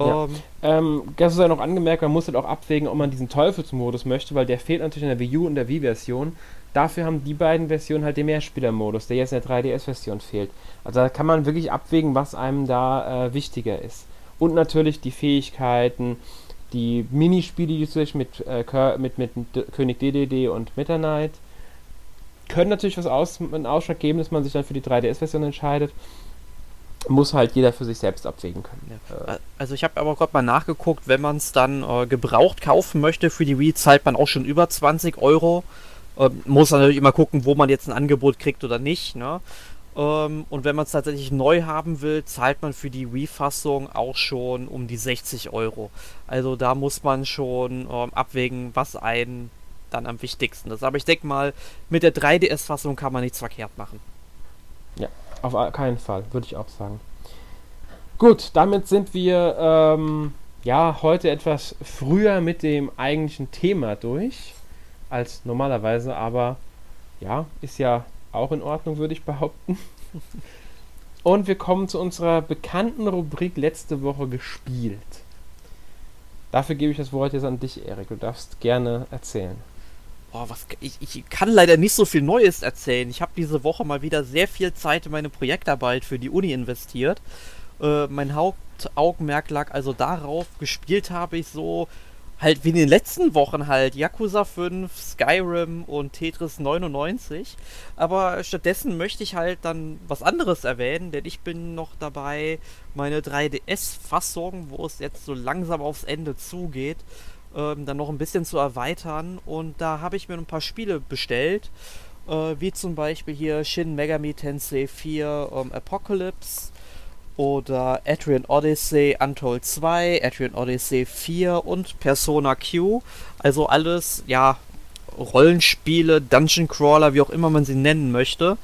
Ja. Ähm, ähm, das ist ja noch angemerkt, man muss halt auch abwägen, ob man diesen Teufelsmodus möchte, weil der fehlt natürlich in der Wii U und der Wii-Version. Dafür haben die beiden Versionen halt den Mehrspieler-Modus, der jetzt in der 3DS-Version fehlt. Also da kann man wirklich abwägen, was einem da äh, wichtiger ist. Und natürlich die Fähigkeiten, die Minispiele, die sich mit, äh, mit, mit König DDD und Meta Knight können natürlich was aus, einen Ausschlag geben, dass man sich dann für die 3DS-Version entscheidet muss halt jeder für sich selbst abwägen können. Ja. Äh, also ich habe aber gerade mal nachgeguckt, wenn man es dann äh, gebraucht kaufen möchte für die Wii, zahlt man auch schon über 20 Euro. Ähm, muss natürlich immer gucken, wo man jetzt ein Angebot kriegt oder nicht. Ne? Ähm, und wenn man es tatsächlich neu haben will, zahlt man für die Wii-Fassung auch schon um die 60 Euro. Also da muss man schon ähm, abwägen, was einen dann am wichtigsten ist. Aber ich denke mal, mit der 3DS-Fassung kann man nichts verkehrt machen. Ja, auf keinen Fall, würde ich auch sagen. Gut, damit sind wir ähm, ja heute etwas früher mit dem eigentlichen Thema durch als normalerweise, aber ja, ist ja auch in Ordnung, würde ich behaupten. Und wir kommen zu unserer bekannten Rubrik letzte Woche gespielt. Dafür gebe ich das Wort jetzt an dich, Erik. Du darfst gerne erzählen. Oh, was, ich, ich kann leider nicht so viel Neues erzählen. Ich habe diese Woche mal wieder sehr viel Zeit in meine Projektarbeit für die Uni investiert. Äh, mein Hauptaugenmerk lag also darauf, gespielt habe ich so halt wie in den letzten Wochen halt Yakuza 5, Skyrim und Tetris 99. Aber stattdessen möchte ich halt dann was anderes erwähnen, denn ich bin noch dabei, meine 3DS-Fassung, wo es jetzt so langsam aufs Ende zugeht, ähm, dann noch ein bisschen zu erweitern. Und da habe ich mir ein paar Spiele bestellt, äh, wie zum Beispiel hier Shin Megami Tensei 4 ähm, Apocalypse oder Adrian Odyssey Untold 2, Adrian Odyssey 4 und Persona Q. Also alles, ja, Rollenspiele, Dungeon Crawler, wie auch immer man sie nennen möchte.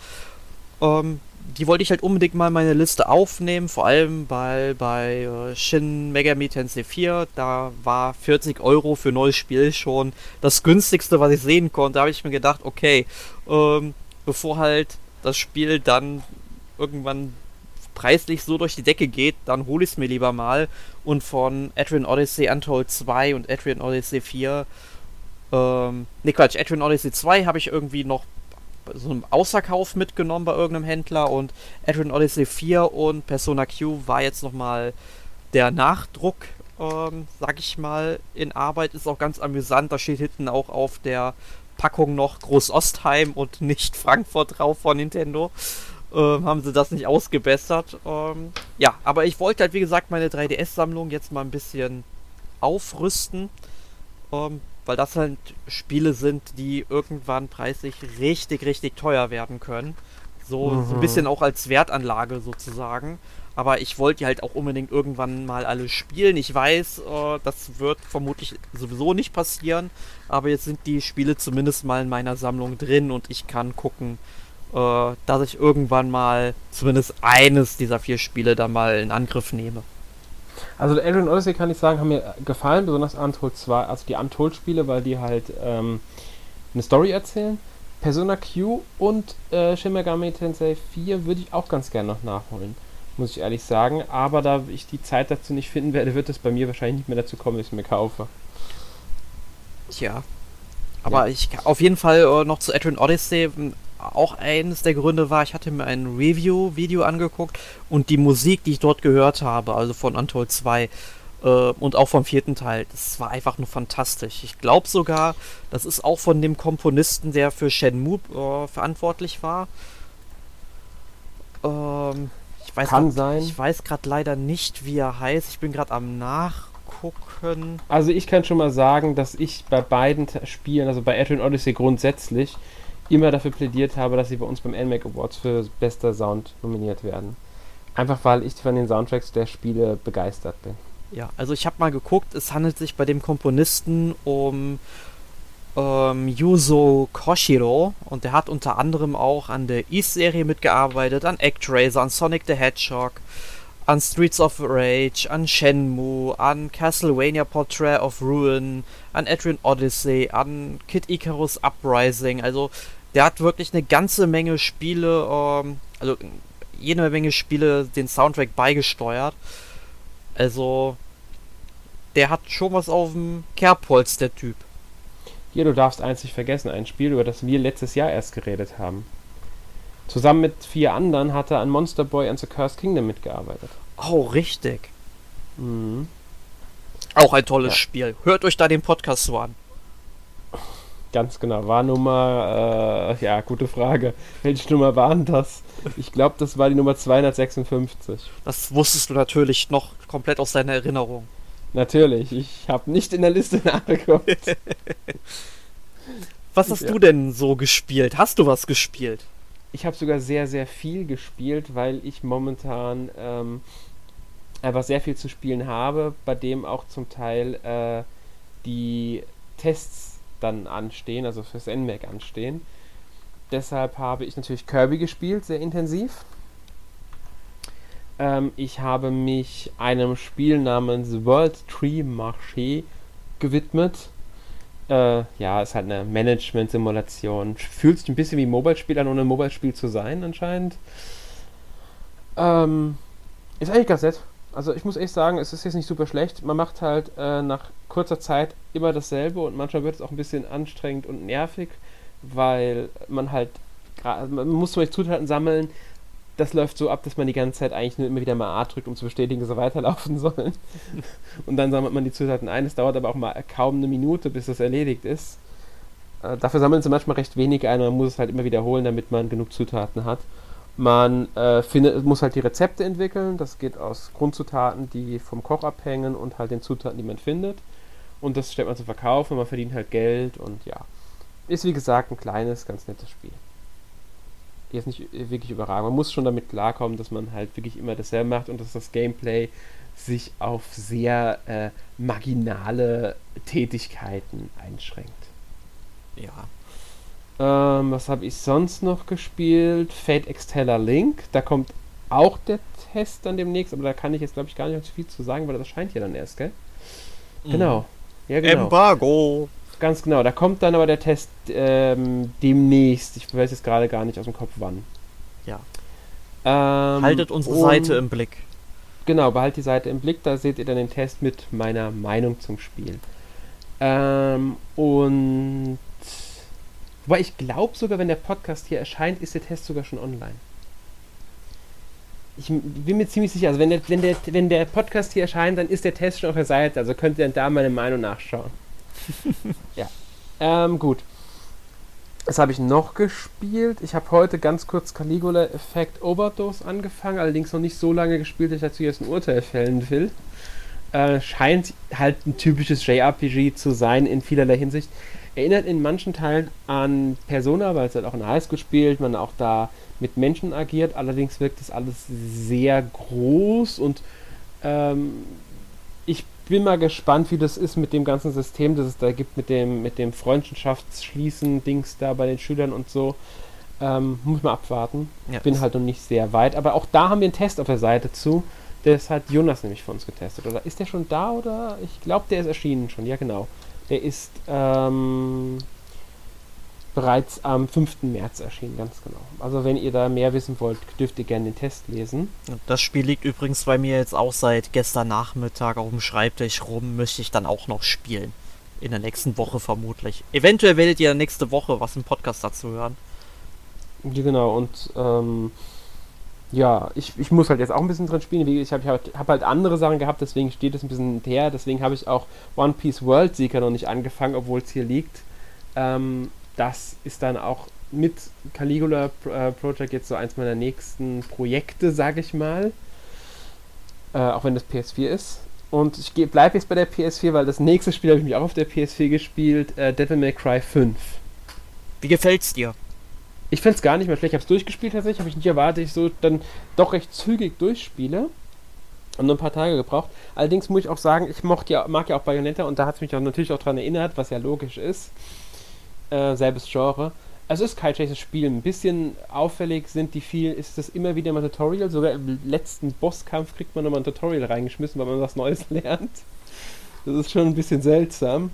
Ähm, die wollte ich halt unbedingt mal in meine Liste aufnehmen, vor allem bei, bei äh, Shin Megami Tensei 4. Da war 40 Euro für neues Spiel schon das günstigste, was ich sehen konnte. Da habe ich mir gedacht, okay, ähm, bevor halt das Spiel dann irgendwann preislich so durch die Decke geht, dann hole ich es mir lieber mal. Und von Adrian Odyssey Untold 2 und Adrian Odyssey 4, ähm, ne Quatsch, Adrian Odyssey 2 habe ich irgendwie noch so einem Außerkauf mitgenommen bei irgendeinem Händler und Adrian Odyssey 4 und Persona Q war jetzt nochmal der Nachdruck, ähm, sag ich mal, in Arbeit. Ist auch ganz amüsant. Da steht hinten auch auf der Packung noch Groß Ostheim und nicht Frankfurt drauf von Nintendo. Ähm, haben sie das nicht ausgebessert. Ähm, ja, aber ich wollte halt, wie gesagt, meine 3DS-Sammlung jetzt mal ein bisschen aufrüsten. Ähm, weil das halt Spiele sind, die irgendwann preislich richtig, richtig teuer werden können. So, mhm. so ein bisschen auch als Wertanlage sozusagen. Aber ich wollte die halt auch unbedingt irgendwann mal alle spielen. Ich weiß, äh, das wird vermutlich sowieso nicht passieren. Aber jetzt sind die Spiele zumindest mal in meiner Sammlung drin und ich kann gucken, äh, dass ich irgendwann mal zumindest eines dieser vier Spiele da mal in Angriff nehme. Also Alien Odyssey kann ich sagen, haben mir gefallen, besonders Untold 2, also die Untold-Spiele, weil die halt ähm, eine Story erzählen. Persona Q und äh, Shin Megami Tensei 4 würde ich auch ganz gerne noch nachholen, muss ich ehrlich sagen. Aber da ich die Zeit dazu nicht finden werde, wird es bei mir wahrscheinlich nicht mehr dazu kommen, dass ich mir kaufe. Tja. Aber ja. ich auf jeden Fall äh, noch zu Adrian Odyssey auch eines der Gründe war, ich hatte mir ein Review-Video angeguckt und die Musik, die ich dort gehört habe, also von Untold 2 äh, und auch vom vierten Teil, das war einfach nur fantastisch. Ich glaube sogar, das ist auch von dem Komponisten, der für Shenmue äh, verantwortlich war. Ähm, ich weiß Kann grad, sein. Ich weiß gerade leider nicht, wie er heißt. Ich bin gerade am Nachgucken. Also ich kann schon mal sagen, dass ich bei beiden Spielen, also bei Adrian Odyssey grundsätzlich, immer dafür plädiert habe, dass sie bei uns beim NMAC Awards für bester Sound nominiert werden. Einfach weil ich von den Soundtracks der Spiele begeistert bin. Ja, also ich habe mal geguckt, es handelt sich bei dem Komponisten um ähm, Yuzo Koshiro und der hat unter anderem auch an der East-Serie mitgearbeitet, an Actraiser, an Sonic the Hedgehog, an Streets of Rage, an Shenmue, an Castlevania Portrait of Ruin, an Adrian Odyssey, an Kid Icarus Uprising. Also der hat wirklich eine ganze Menge Spiele, ähm, also jede Menge Spiele den Soundtrack beigesteuert. Also der hat schon was auf dem Kerbholz, der Typ. Hier, du darfst nicht vergessen, ein Spiel, über das wir letztes Jahr erst geredet haben. Zusammen mit vier anderen hat er an Monster Boy and the Cursed Kingdom mitgearbeitet. Oh, richtig. Mhm. Auch ein tolles ja. Spiel. Hört euch da den Podcast so an. Ganz genau. War Nummer, äh, ja, gute Frage. Welche Nummer waren das? Ich glaube, das war die Nummer 256. Das wusstest du natürlich noch komplett aus deiner Erinnerung. Natürlich. Ich habe nicht in der Liste nachgeguckt. was hast ja. du denn so gespielt? Hast du was gespielt? Ich habe sogar sehr, sehr viel gespielt, weil ich momentan ähm, einfach sehr viel zu spielen habe, bei dem auch zum Teil äh, die Tests dann anstehen, also fürs NMAC anstehen. Deshalb habe ich natürlich Kirby gespielt, sehr intensiv. Ähm, ich habe mich einem Spiel namens World Tree Marché gewidmet. Äh, ja, ist halt eine Management-Simulation. Fühlt sich ein bisschen wie ein Mobile-Spiel an, ohne ein Mobile-Spiel zu sein, anscheinend. Ähm, ist eigentlich ganz nett. Also ich muss echt sagen, es ist jetzt nicht super schlecht. Man macht halt äh, nach kurzer Zeit immer dasselbe und manchmal wird es auch ein bisschen anstrengend und nervig, weil man halt man muss zum Beispiel Zutaten sammeln. Das läuft so ab, dass man die ganze Zeit eigentlich nur immer wieder mal A drückt, um zu bestätigen, dass sie weiterlaufen sollen. und dann sammelt man die Zutaten ein. Es dauert aber auch mal kaum eine Minute, bis das erledigt ist. Äh, dafür sammeln sie manchmal recht wenig ein man muss es halt immer wiederholen, damit man genug Zutaten hat. Man äh, findet, muss halt die Rezepte entwickeln. Das geht aus Grundzutaten, die vom Koch abhängen und halt den Zutaten, die man findet. Und das stellt man zum Verkauf und man verdient halt Geld und ja. Ist wie gesagt ein kleines, ganz nettes Spiel. Jetzt nicht wirklich überragend. Man muss schon damit klarkommen, dass man halt wirklich immer dasselbe macht und dass das Gameplay sich auf sehr äh, marginale Tätigkeiten einschränkt. Ja, ähm, was habe ich sonst noch gespielt? Fate Exteller Link. Da kommt auch der Test dann demnächst, aber da kann ich jetzt, glaube ich, gar nicht so viel zu sagen, weil das erscheint ja dann erst, gell? Mhm. Genau. Ja, genau. Embargo. Ganz genau. Da kommt dann aber der Test ähm, demnächst. Ich weiß jetzt gerade gar nicht aus dem Kopf wann. Ja. Ähm, Haltet unsere Seite im Blick. Genau, behaltet die Seite im Blick, da seht ihr dann den Test mit meiner Meinung zum Spiel. Ähm, und wobei ich glaube sogar, wenn der Podcast hier erscheint, ist der Test sogar schon online. Ich bin mir ziemlich sicher, also wenn der, wenn der, wenn der Podcast hier erscheint, dann ist der Test schon auf der Seite, also könnt ihr dann da meine Meinung nachschauen. ja. Ähm, gut. Was habe ich noch gespielt? Ich habe heute ganz kurz Caligula Effect Overdose angefangen, allerdings noch nicht so lange gespielt, dass ich dazu jetzt ein Urteil fällen will. Äh, scheint halt ein typisches JRPG zu sein in vielerlei Hinsicht. Erinnert in manchen Teilen an Persona, weil es halt auch in Highschool spielt, man auch da mit Menschen agiert. Allerdings wirkt das alles sehr groß und ähm, bin mal gespannt, wie das ist mit dem ganzen System, das es da gibt, mit dem, mit dem Freundschaftsschließen-Dings da bei den Schülern und so. Ähm, muss man abwarten. Ja, bin halt noch nicht sehr weit. Aber auch da haben wir einen Test auf der Seite zu. Das hat Jonas nämlich für uns getestet. Oder ist der schon da oder? Ich glaube, der ist erschienen schon. Ja, genau. Der ist ähm, bereits am 5. März erschienen, ganz genau. Also wenn ihr da mehr wissen wollt, dürft ihr gerne den Test lesen. Das Spiel liegt übrigens bei mir jetzt auch seit gestern Nachmittag auf dem Schreibtisch rum, möchte ich dann auch noch spielen. In der nächsten Woche vermutlich. Eventuell werdet ihr nächste Woche was im Podcast dazu hören. Genau, und ähm, ja, ich, ich muss halt jetzt auch ein bisschen drin spielen. Ich habe hab, hab halt andere Sachen gehabt, deswegen steht es ein bisschen her. Deswegen habe ich auch One Piece World Seeker noch nicht angefangen, obwohl es hier liegt. Ähm, das ist dann auch mit Caligula äh, Project jetzt so eins meiner nächsten Projekte, sage ich mal. Äh, auch wenn das PS4 ist. Und ich bleibe jetzt bei der PS4, weil das nächste Spiel habe ich mich auch auf der PS4 gespielt, äh, Devil May Cry 5. Wie gefällt's dir? Ich finde es gar nicht mehr schlecht. Ich habe es durchgespielt tatsächlich, habe ich nicht erwartet, ich so dann doch recht zügig durchspiele. Und nur ein paar Tage gebraucht. Allerdings muss ich auch sagen, ich mochte ja, mag ja auch Bayonetta und da hat es mich auch natürlich auch daran erinnert, was ja logisch ist äh, selbes Genre. Es ist kein schlechtes Spiel. Ein bisschen auffällig sind die vielen, ist das immer wieder mal Tutorial. Sogar im letzten Bosskampf kriegt man nochmal ein Tutorial reingeschmissen, weil man was Neues lernt. Das ist schon ein bisschen seltsam.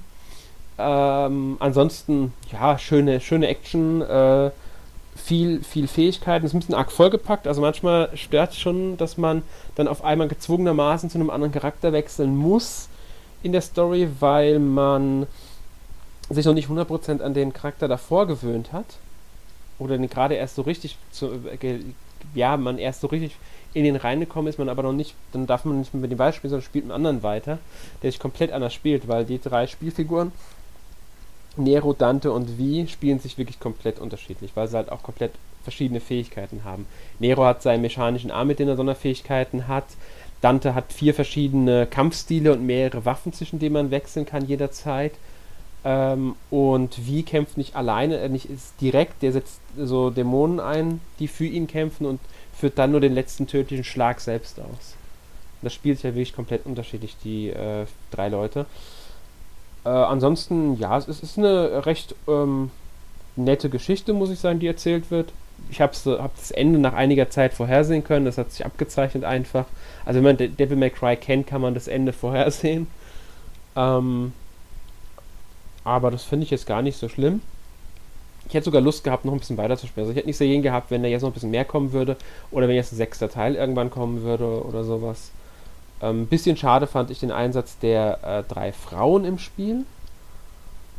Ähm, ansonsten, ja, schöne, schöne Action, äh, viel, viel Fähigkeiten. Es ist ein bisschen arg vollgepackt. Also manchmal stört es schon, dass man dann auf einmal gezwungenermaßen zu einem anderen Charakter wechseln muss in der Story, weil man sich noch nicht 100% an den Charakter davor gewöhnt hat oder gerade erst so richtig zu, äh, ja, man erst so richtig in den reingekommen ist, man aber noch nicht, dann darf man nicht mit dem Weiß spielen, sondern spielt mit einem anderen weiter, der sich komplett anders spielt, weil die drei Spielfiguren, Nero, Dante und Vi, spielen sich wirklich komplett unterschiedlich, weil sie halt auch komplett verschiedene Fähigkeiten haben. Nero hat seinen mechanischen Arm, mit dem er Sonderfähigkeiten hat. Dante hat vier verschiedene Kampfstile und mehrere Waffen, zwischen denen man wechseln kann jederzeit. Ähm, und wie kämpft nicht alleine, er nicht ist direkt, der setzt so Dämonen ein, die für ihn kämpfen und führt dann nur den letzten tödlichen Schlag selbst aus. Das spielt sich ja wirklich komplett unterschiedlich, die äh, drei Leute. Äh, ansonsten, ja, es ist, eine recht ähm, nette Geschichte, muss ich sagen, die erzählt wird. Ich habe hab das Ende nach einiger Zeit vorhersehen können, das hat sich abgezeichnet einfach. Also wenn man Devil May Cry kennt, kann man das Ende vorhersehen. Ähm, aber das finde ich jetzt gar nicht so schlimm. Ich hätte sogar Lust gehabt, noch ein bisschen weiter zu spielen. Also ich hätte nicht so jeden gehabt, wenn da jetzt noch ein bisschen mehr kommen würde. Oder wenn jetzt ein sechster Teil irgendwann kommen würde oder sowas. Ein ähm, bisschen schade fand ich den Einsatz der äh, drei Frauen im Spiel.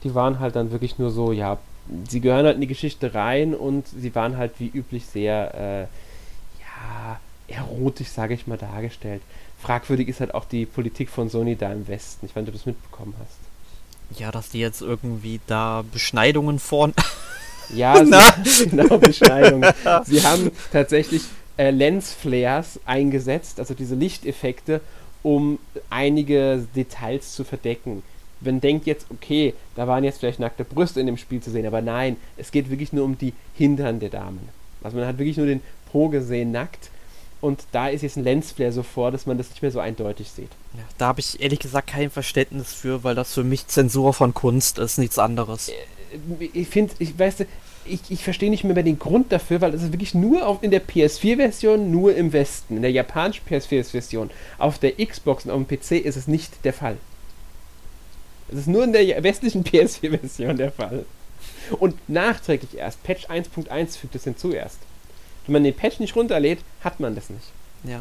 Die waren halt dann wirklich nur so, ja, sie gehören halt in die Geschichte rein und sie waren halt wie üblich sehr, äh, ja, erotisch, sage ich mal, dargestellt. Fragwürdig ist halt auch die Politik von Sony da im Westen. Ich weiß nicht, ob du das mitbekommen hast. Ja, dass die jetzt irgendwie da Beschneidungen vorn. Ja, sie, genau, Beschneidungen. sie haben tatsächlich äh, Lensflares eingesetzt, also diese Lichteffekte, um einige Details zu verdecken. Man denkt jetzt, okay, da waren jetzt vielleicht nackte Brüste in dem Spiel zu sehen, aber nein, es geht wirklich nur um die Hintern der Damen. Also man hat wirklich nur den Po gesehen nackt und da ist jetzt ein Lensflare so vor, dass man das nicht mehr so eindeutig sieht. Ja, da habe ich ehrlich gesagt kein Verständnis für, weil das für mich Zensur von Kunst ist, nichts anderes. Äh, ich finde, ich weiß, ich, ich verstehe nicht mehr den Grund dafür, weil es ist wirklich nur auf, in der PS4-Version, nur im Westen. In der japanischen PS4-Version. Auf der Xbox und auf dem PC ist es nicht der Fall. Es ist nur in der westlichen PS4-Version der Fall. Und nachträglich erst. Patch 1.1 fügt es hinzu erst. Wenn man den Patch nicht runterlädt, hat man das nicht. Ja,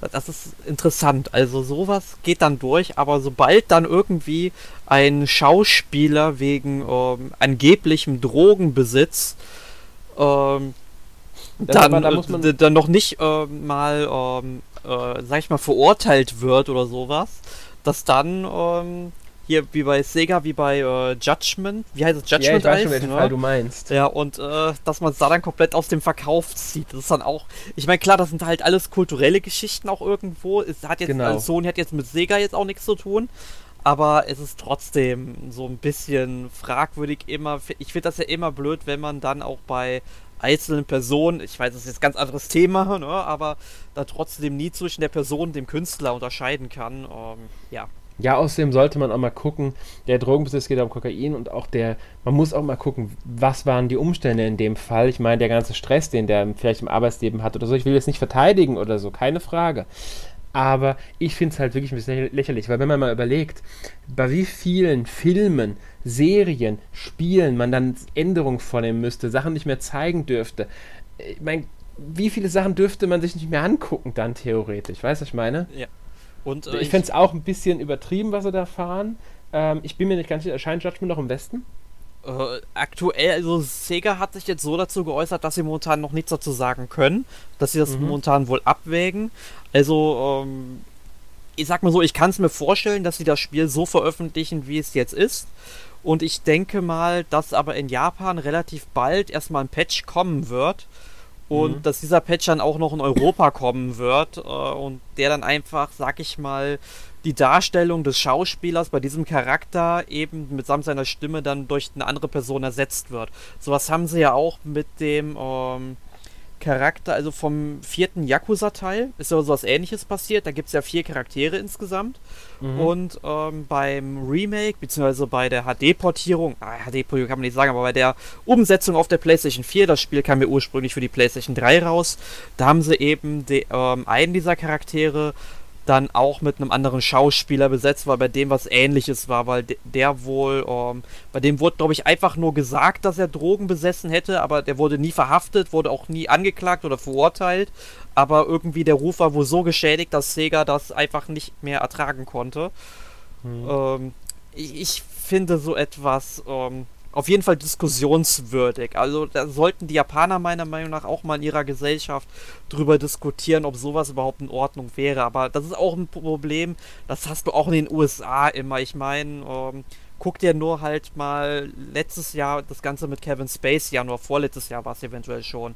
das, das ist interessant. Also sowas geht dann durch, aber sobald dann irgendwie ein Schauspieler wegen ähm, angeblichem Drogenbesitz ähm, dann, da muss man dann noch nicht äh, mal, ähm, äh, sag ich mal, verurteilt wird oder sowas, dass dann ähm, hier wie bei Sega, wie bei äh, Judgment, wie heißt es, Judgment ja, ich weiß schon, welchen ne? Fall du meinst. Ja, und äh, dass man es da dann komplett aus dem Verkauf zieht. Das ist dann auch, ich meine, klar, das sind halt alles kulturelle Geschichten auch irgendwo. Es hat jetzt, genau. also Sony hat jetzt mit Sega jetzt auch nichts zu tun, aber es ist trotzdem so ein bisschen fragwürdig immer. Ich finde das ja immer blöd, wenn man dann auch bei einzelnen Personen, ich weiß, das ist jetzt ein ganz anderes Thema, ne, aber da trotzdem nie zwischen der Person und dem Künstler unterscheiden kann. Ähm, ja. Ja, außerdem sollte man auch mal gucken, der Drogenbesitz geht um Kokain und auch der, man muss auch mal gucken, was waren die Umstände in dem Fall. Ich meine, der ganze Stress, den der vielleicht im Arbeitsleben hat oder so, ich will jetzt nicht verteidigen oder so, keine Frage. Aber ich finde es halt wirklich ein bisschen lächerlich, weil wenn man mal überlegt, bei wie vielen Filmen, Serien, Spielen man dann Änderungen vornehmen müsste, Sachen nicht mehr zeigen dürfte. Ich meine, wie viele Sachen dürfte man sich nicht mehr angucken dann theoretisch? Weißt du, was ich meine? Ja. Und, äh, ich fände es auch ein bisschen übertrieben, was sie da fahren. Ähm, ich bin mir nicht ganz sicher, erscheint Judgment noch im Westen? Äh, aktuell, also Sega hat sich jetzt so dazu geäußert, dass sie momentan noch nichts dazu sagen können, dass sie das mhm. momentan wohl abwägen. Also, ähm, ich sag mal so, ich kann es mir vorstellen, dass sie das Spiel so veröffentlichen, wie es jetzt ist. Und ich denke mal, dass aber in Japan relativ bald erstmal ein Patch kommen wird, und mhm. dass dieser Patch dann auch noch in Europa kommen wird äh, und der dann einfach, sag ich mal, die Darstellung des Schauspielers bei diesem Charakter eben mitsamt seiner Stimme dann durch eine andere Person ersetzt wird. Sowas haben sie ja auch mit dem ähm, Charakter, also vom vierten Yakuza-Teil, ist ja sowas ähnliches passiert. Da gibt es ja vier Charaktere insgesamt. Mhm. Und ähm, beim Remake, beziehungsweise bei der HD-Portierung, ah, HD-Portierung kann man nicht sagen, aber bei der Umsetzung auf der PlayStation 4, das Spiel kam ja ursprünglich für die PlayStation 3 raus, da haben sie eben die, ähm, einen dieser Charaktere dann auch mit einem anderen Schauspieler besetzt, weil bei dem was ähnliches war, weil der wohl, ähm, bei dem wurde, glaube ich, einfach nur gesagt, dass er Drogen besessen hätte, aber der wurde nie verhaftet, wurde auch nie angeklagt oder verurteilt, aber irgendwie der Ruf war wohl so geschädigt, dass Sega das einfach nicht mehr ertragen konnte. Hm. Ähm, ich, ich, finde so etwas, ähm, auf jeden Fall diskussionswürdig. Also da sollten die Japaner meiner Meinung nach auch mal in ihrer Gesellschaft drüber diskutieren, ob sowas überhaupt in Ordnung wäre. Aber das ist auch ein Problem, das hast du auch in den USA immer. Ich meine, ähm, guck dir nur halt mal letztes Jahr das Ganze mit Kevin Spacey ja nur vorletztes Jahr war es eventuell schon.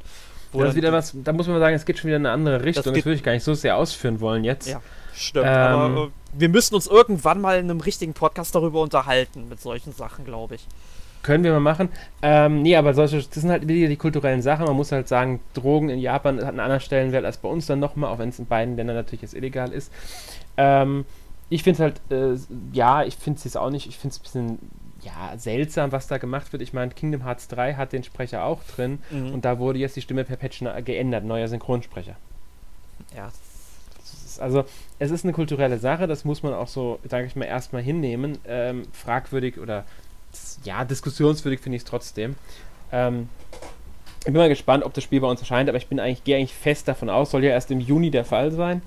Das wieder was, da muss man sagen, es geht schon wieder in eine andere Richtung. Das, das würde ich gar nicht so sehr ausführen wollen jetzt. Ja, stimmt. Ähm, aber äh, wir müssen uns irgendwann mal in einem richtigen Podcast darüber unterhalten, mit solchen Sachen, glaube ich. Können wir mal machen. Ähm, nee, aber solche, das sind halt wieder die kulturellen Sachen. Man muss halt sagen, Drogen in Japan hat einen anderen Stellenwert als bei uns dann nochmal, auch wenn es in beiden Ländern natürlich jetzt illegal ist. Ähm, ich finde es halt, äh, ja, ich finde es jetzt auch nicht, ich finde es ein bisschen ja, seltsam, was da gemacht wird. Ich meine, Kingdom Hearts 3 hat den Sprecher auch drin mhm. und da wurde jetzt die Stimme per Patch geändert, neuer Synchronsprecher. Ja. also, es ist eine kulturelle Sache, das muss man auch so, sage ich mal, erstmal hinnehmen. Ähm, fragwürdig oder ja, diskussionswürdig finde ich es trotzdem. Ähm, ich bin mal gespannt, ob das Spiel bei uns erscheint, aber ich bin eigentlich, gehe eigentlich fest davon aus, soll ja erst im Juni der Fall sein.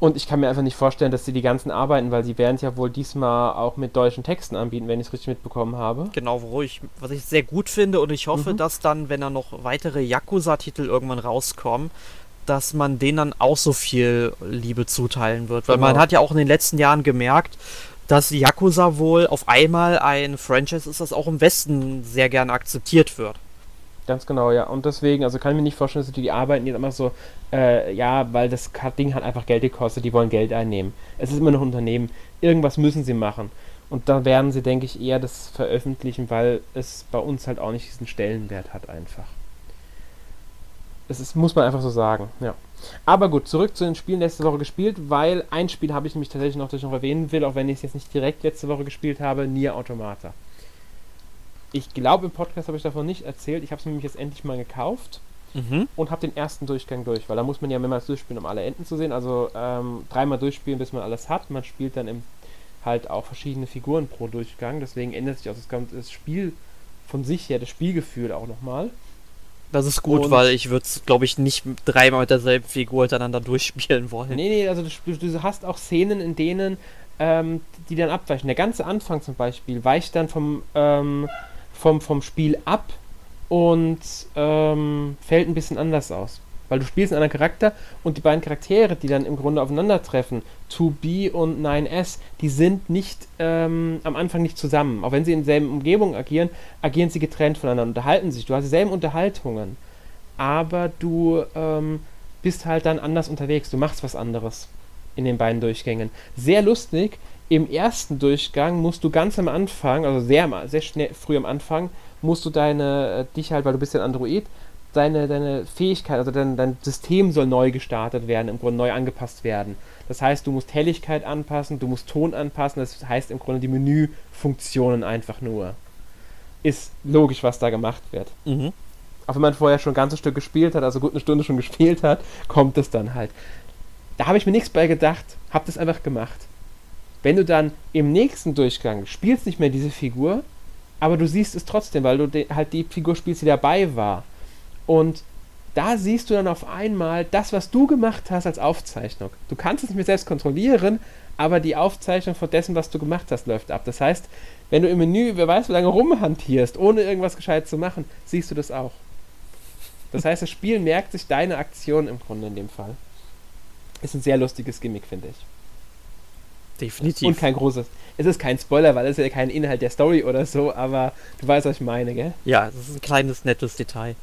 Und ich kann mir einfach nicht vorstellen, dass sie die ganzen arbeiten, weil sie werden es ja wohl diesmal auch mit deutschen Texten anbieten, wenn ich es richtig mitbekommen habe. Genau, wo ich, was ich sehr gut finde und ich hoffe, mhm. dass dann, wenn da noch weitere Yakuza-Titel irgendwann rauskommen, dass man denen dann auch so viel Liebe zuteilen wird. Weil genau. man hat ja auch in den letzten Jahren gemerkt, dass Yakuza wohl auf einmal ein Franchise ist, das auch im Westen sehr gerne akzeptiert wird. Ganz genau, ja. Und deswegen, also kann ich mir nicht vorstellen, dass die, die arbeiten jetzt immer so, äh, ja, weil das Ding hat einfach Geld gekostet, die wollen Geld einnehmen. Es ist immer noch ein Unternehmen. Irgendwas müssen sie machen. Und da werden sie, denke ich, eher das veröffentlichen, weil es bei uns halt auch nicht diesen Stellenwert hat einfach. Es ist, muss man einfach so sagen, ja. Aber gut, zurück zu den Spielen letzte Woche gespielt, weil ein Spiel habe ich nämlich tatsächlich noch, das ich noch erwähnen will, auch wenn ich es jetzt nicht direkt letzte Woche gespielt habe, Nier Automata. Ich glaube, im Podcast habe ich davon nicht erzählt. Ich habe es nämlich jetzt endlich mal gekauft mhm. und habe den ersten Durchgang durch, weil da muss man ja mehrmals durchspielen, um alle Enden zu sehen. Also ähm, dreimal durchspielen, bis man alles hat. Man spielt dann im, halt auch verschiedene Figuren pro Durchgang. Deswegen ändert sich auch das, das Spiel von sich her, das Spielgefühl auch nochmal. Das ist gut, Und- weil ich würde es, glaube ich, nicht dreimal mit derselben Figur hintereinander durchspielen wollen. Nee, nee, also du, du hast auch Szenen, in denen ähm, die dann abweichen. Der ganze Anfang zum Beispiel weicht dann vom, ähm, vom, vom Spiel ab und ähm, fällt ein bisschen anders aus. Weil du spielst einen anderen Charakter und die beiden Charaktere, die dann im Grunde aufeinandertreffen, 2B und 9S, die sind nicht ähm, am Anfang nicht zusammen. Auch wenn sie in derselben Umgebung agieren, agieren sie getrennt voneinander, unterhalten sich. Du hast dieselben Unterhaltungen, aber du ähm, bist halt dann anders unterwegs. Du machst was anderes in den beiden Durchgängen. Sehr lustig. Im ersten Durchgang musst du ganz am Anfang, also sehr, sehr schnell, früh am Anfang, musst du deine, äh, dich halt, weil du bist ja ein Android, deine, deine Fähigkeit, also dein, dein System soll neu gestartet werden, im Grunde neu angepasst werden. Das heißt, du musst Helligkeit anpassen, du musst Ton anpassen, das heißt im Grunde die Menüfunktionen einfach nur. Ist logisch, was da gemacht wird Mhm. auch wenn man vorher schon ein ganzes Stück gespielt hat, also gut eine Stunde schon gespielt hat, kommt es dann halt. Da habe ich mir nichts bei gedacht, habe das einfach gemacht. Wenn du dann im nächsten Durchgang spielst nicht mehr diese Figur, aber du siehst es trotzdem, weil du halt die Figur spielst, die dabei war. Und da siehst du dann auf einmal das, was du gemacht hast als Aufzeichnung. Du kannst es nicht mehr selbst kontrollieren, aber die Aufzeichnung von dessen, was du gemacht hast, läuft ab. Das heißt, wenn du im Menü, wer weiß, wie lange rumhantierst, ohne irgendwas gescheit zu machen, siehst du das auch. Das heißt, das Spiel merkt sich deine Aktion im Grunde in dem Fall. Ist ein sehr lustiges Gimmick, finde ich. Definitiv. Und kein großes. Es ist kein Spoiler, weil es ist ja kein Inhalt der Story oder so, aber du weißt, was ich meine, gell? ja, das ist ein kleines, nettes Detail.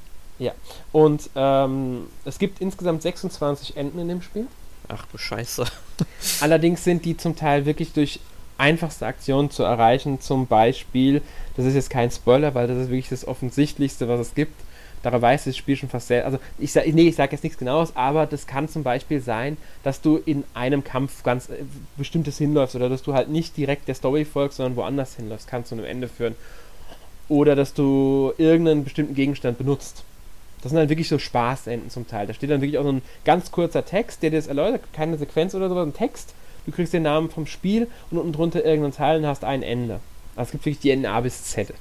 Und ähm, es gibt insgesamt 26 Enden in dem Spiel. Ach du Scheiße. Allerdings sind die zum Teil wirklich durch einfachste Aktionen zu erreichen. Zum Beispiel, das ist jetzt kein Spoiler, weil das ist wirklich das Offensichtlichste, was es gibt. Daran weiß das Spiel schon fast sehr. Also, ich sage nee, ich sag jetzt nichts Genaues, aber das kann zum Beispiel sein, dass du in einem Kampf ganz äh, bestimmtes hinläufst oder dass du halt nicht direkt der Story folgst, sondern woanders hinläufst. Kann zu einem Ende führen. Oder dass du irgendeinen bestimmten Gegenstand benutzt. Das sind dann wirklich so Spaßenden zum Teil. Da steht dann wirklich auch so ein ganz kurzer Text, der dir das erläutert, keine Sequenz oder so, ein Text. Du kriegst den Namen vom Spiel und unten drunter irgendeinen Teil und hast ein Ende. Also es gibt wirklich die Enden A bis Z.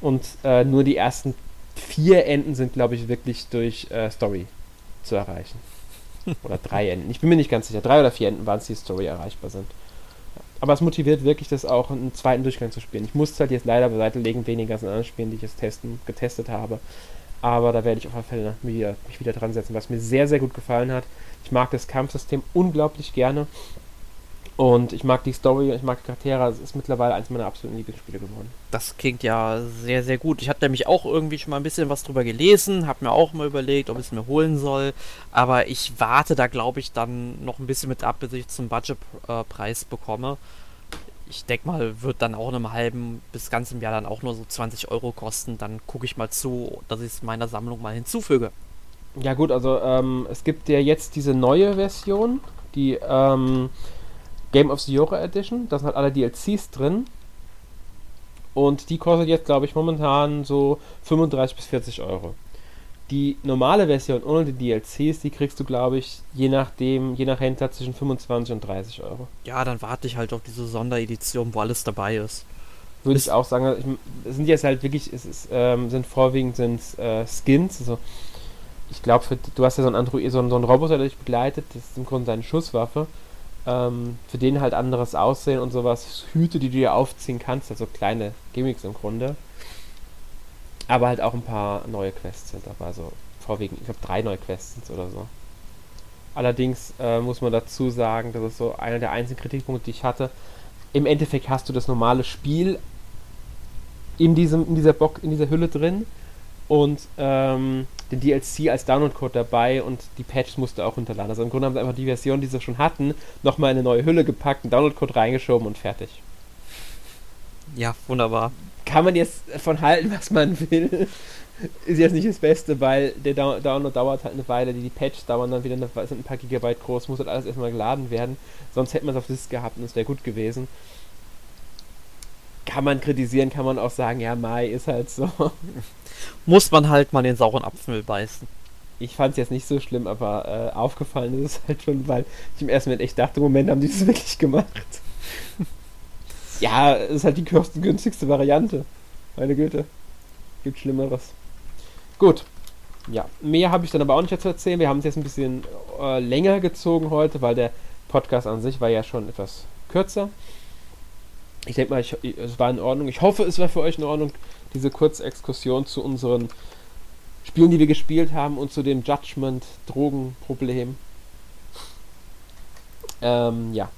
Und äh, nur die ersten vier Enden sind, glaube ich, wirklich durch äh, Story zu erreichen. Oder drei Enden. Ich bin mir nicht ganz sicher. Drei oder vier Enden waren es, die Story erreichbar sind. Aber es motiviert wirklich, das auch einen zweiten Durchgang zu spielen. Ich muss es halt jetzt leider beiseite legen, wegen den ganzen anderen Spielen, die ich jetzt testen, getestet habe. Aber da werde ich auf alle Fälle mich wieder, mich wieder dran setzen, was mir sehr, sehr gut gefallen hat. Ich mag das Kampfsystem unglaublich gerne. Und ich mag die Story, ich mag die Charaktere. Es ist mittlerweile eines meiner absoluten Lieblingsspiele geworden. Das klingt ja sehr, sehr gut. Ich hatte nämlich auch irgendwie schon mal ein bisschen was drüber gelesen, habe mir auch mal überlegt, ob ich es mir holen soll. Aber ich warte da, glaube ich, dann noch ein bisschen mit ab, bis ich zum Budgetpreis bekomme. Ich denke mal, wird dann auch in einem halben bis ganzem Jahr dann auch nur so 20 Euro kosten. Dann gucke ich mal zu, dass ich es meiner Sammlung mal hinzufüge. Ja gut, also ähm, es gibt ja jetzt diese neue Version, die ähm, Game of the Year Edition. Da sind halt alle DLCs drin. Und die kostet jetzt, glaube ich, momentan so 35 bis 40 Euro. Die normale Version ohne die DLCs, die kriegst du, glaube ich, je nachdem, je nach Händler zwischen 25 und 30 Euro. Ja, dann warte ich halt auf diese Sonderedition, wo alles dabei ist. Würde ich auch sagen. Es sind jetzt halt wirklich, es ist, ähm, sind vorwiegend sind äh, Skins. Also ich glaube, du hast ja so einen Android, so einen, so einen Roboter, der dich begleitet. Das ist im Grunde seine Schusswaffe. Ähm, für den halt anderes Aussehen und sowas. Hüte, die du dir aufziehen kannst, also kleine Gimmicks im Grunde. Aber halt auch ein paar neue Quests sind dabei. Also vorwiegend, ich glaube, drei neue Quests sind oder so. Allerdings äh, muss man dazu sagen, das ist so einer der einzigen Kritikpunkte, die ich hatte. Im Endeffekt hast du das normale Spiel in, diesem, in, dieser, Box, in dieser Hülle drin und ähm, den DLC als Download-Code dabei und die Patches musst du auch runterladen. Also im Grunde haben sie einfach die Version, die sie schon hatten, nochmal in eine neue Hülle gepackt, einen Download-Code reingeschoben und fertig. Ja, wunderbar. Kann man jetzt davon halten, was man will. Ist jetzt nicht das Beste, weil der Down Download dauert halt eine Weile, die, die Patches dauern dann wieder eine, sind ein paar Gigabyte groß, muss halt alles erstmal geladen werden. Sonst hätte man es auf Disk gehabt und es wäre gut gewesen. Kann man kritisieren, kann man auch sagen, ja, Mai ist halt so. Muss man halt mal den sauren Apfel beißen. Ich fand es jetzt nicht so schlimm, aber äh, aufgefallen ist es halt schon, weil ich im ersten Moment echt dachte, Moment, haben die das wirklich gemacht? ja, ist halt die kostengünstigste Variante. Meine Güte. Gibt Schlimmeres. Gut. ja, mehr habe ich dann aber auch nicht zu erzählen. Wir haben es jetzt ein bisschen äh, länger gezogen heute, weil der Podcast an sich war ja schon etwas kürzer. Ich denke mal, ich, es war in Ordnung. Ich hoffe, es war für euch in Ordnung, diese kurze Exkursion zu unseren Spielen, die wir gespielt haben und zu dem Judgment-Drogenproblem. Ähm, ja,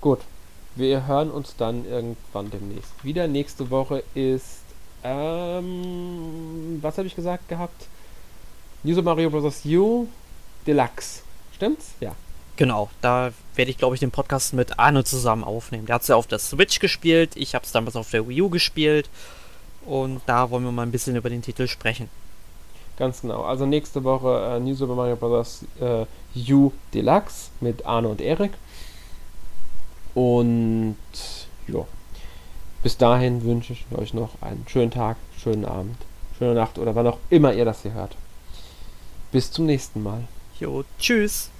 gut. Wir hören uns dann irgendwann demnächst wieder. Nächste Woche ist, ähm, was habe ich gesagt gehabt? New Super Mario Bros. U Deluxe. Stimmt's? Ja. Genau, da werde ich, glaube ich, den Podcast mit Arne zusammen aufnehmen. Der hat es ja auf der Switch gespielt, ich habe es damals auf der Wii U gespielt und da wollen wir mal ein bisschen über den Titel sprechen. Ganz genau. Also nächste Woche äh, New Super Mario Bros. Äh, U Deluxe mit Arne und Erik. Und ja, bis dahin wünsche ich euch noch einen schönen Tag, schönen Abend, schöne Nacht oder wann auch immer ihr das hier hört. Bis zum nächsten Mal. Jo, tschüss.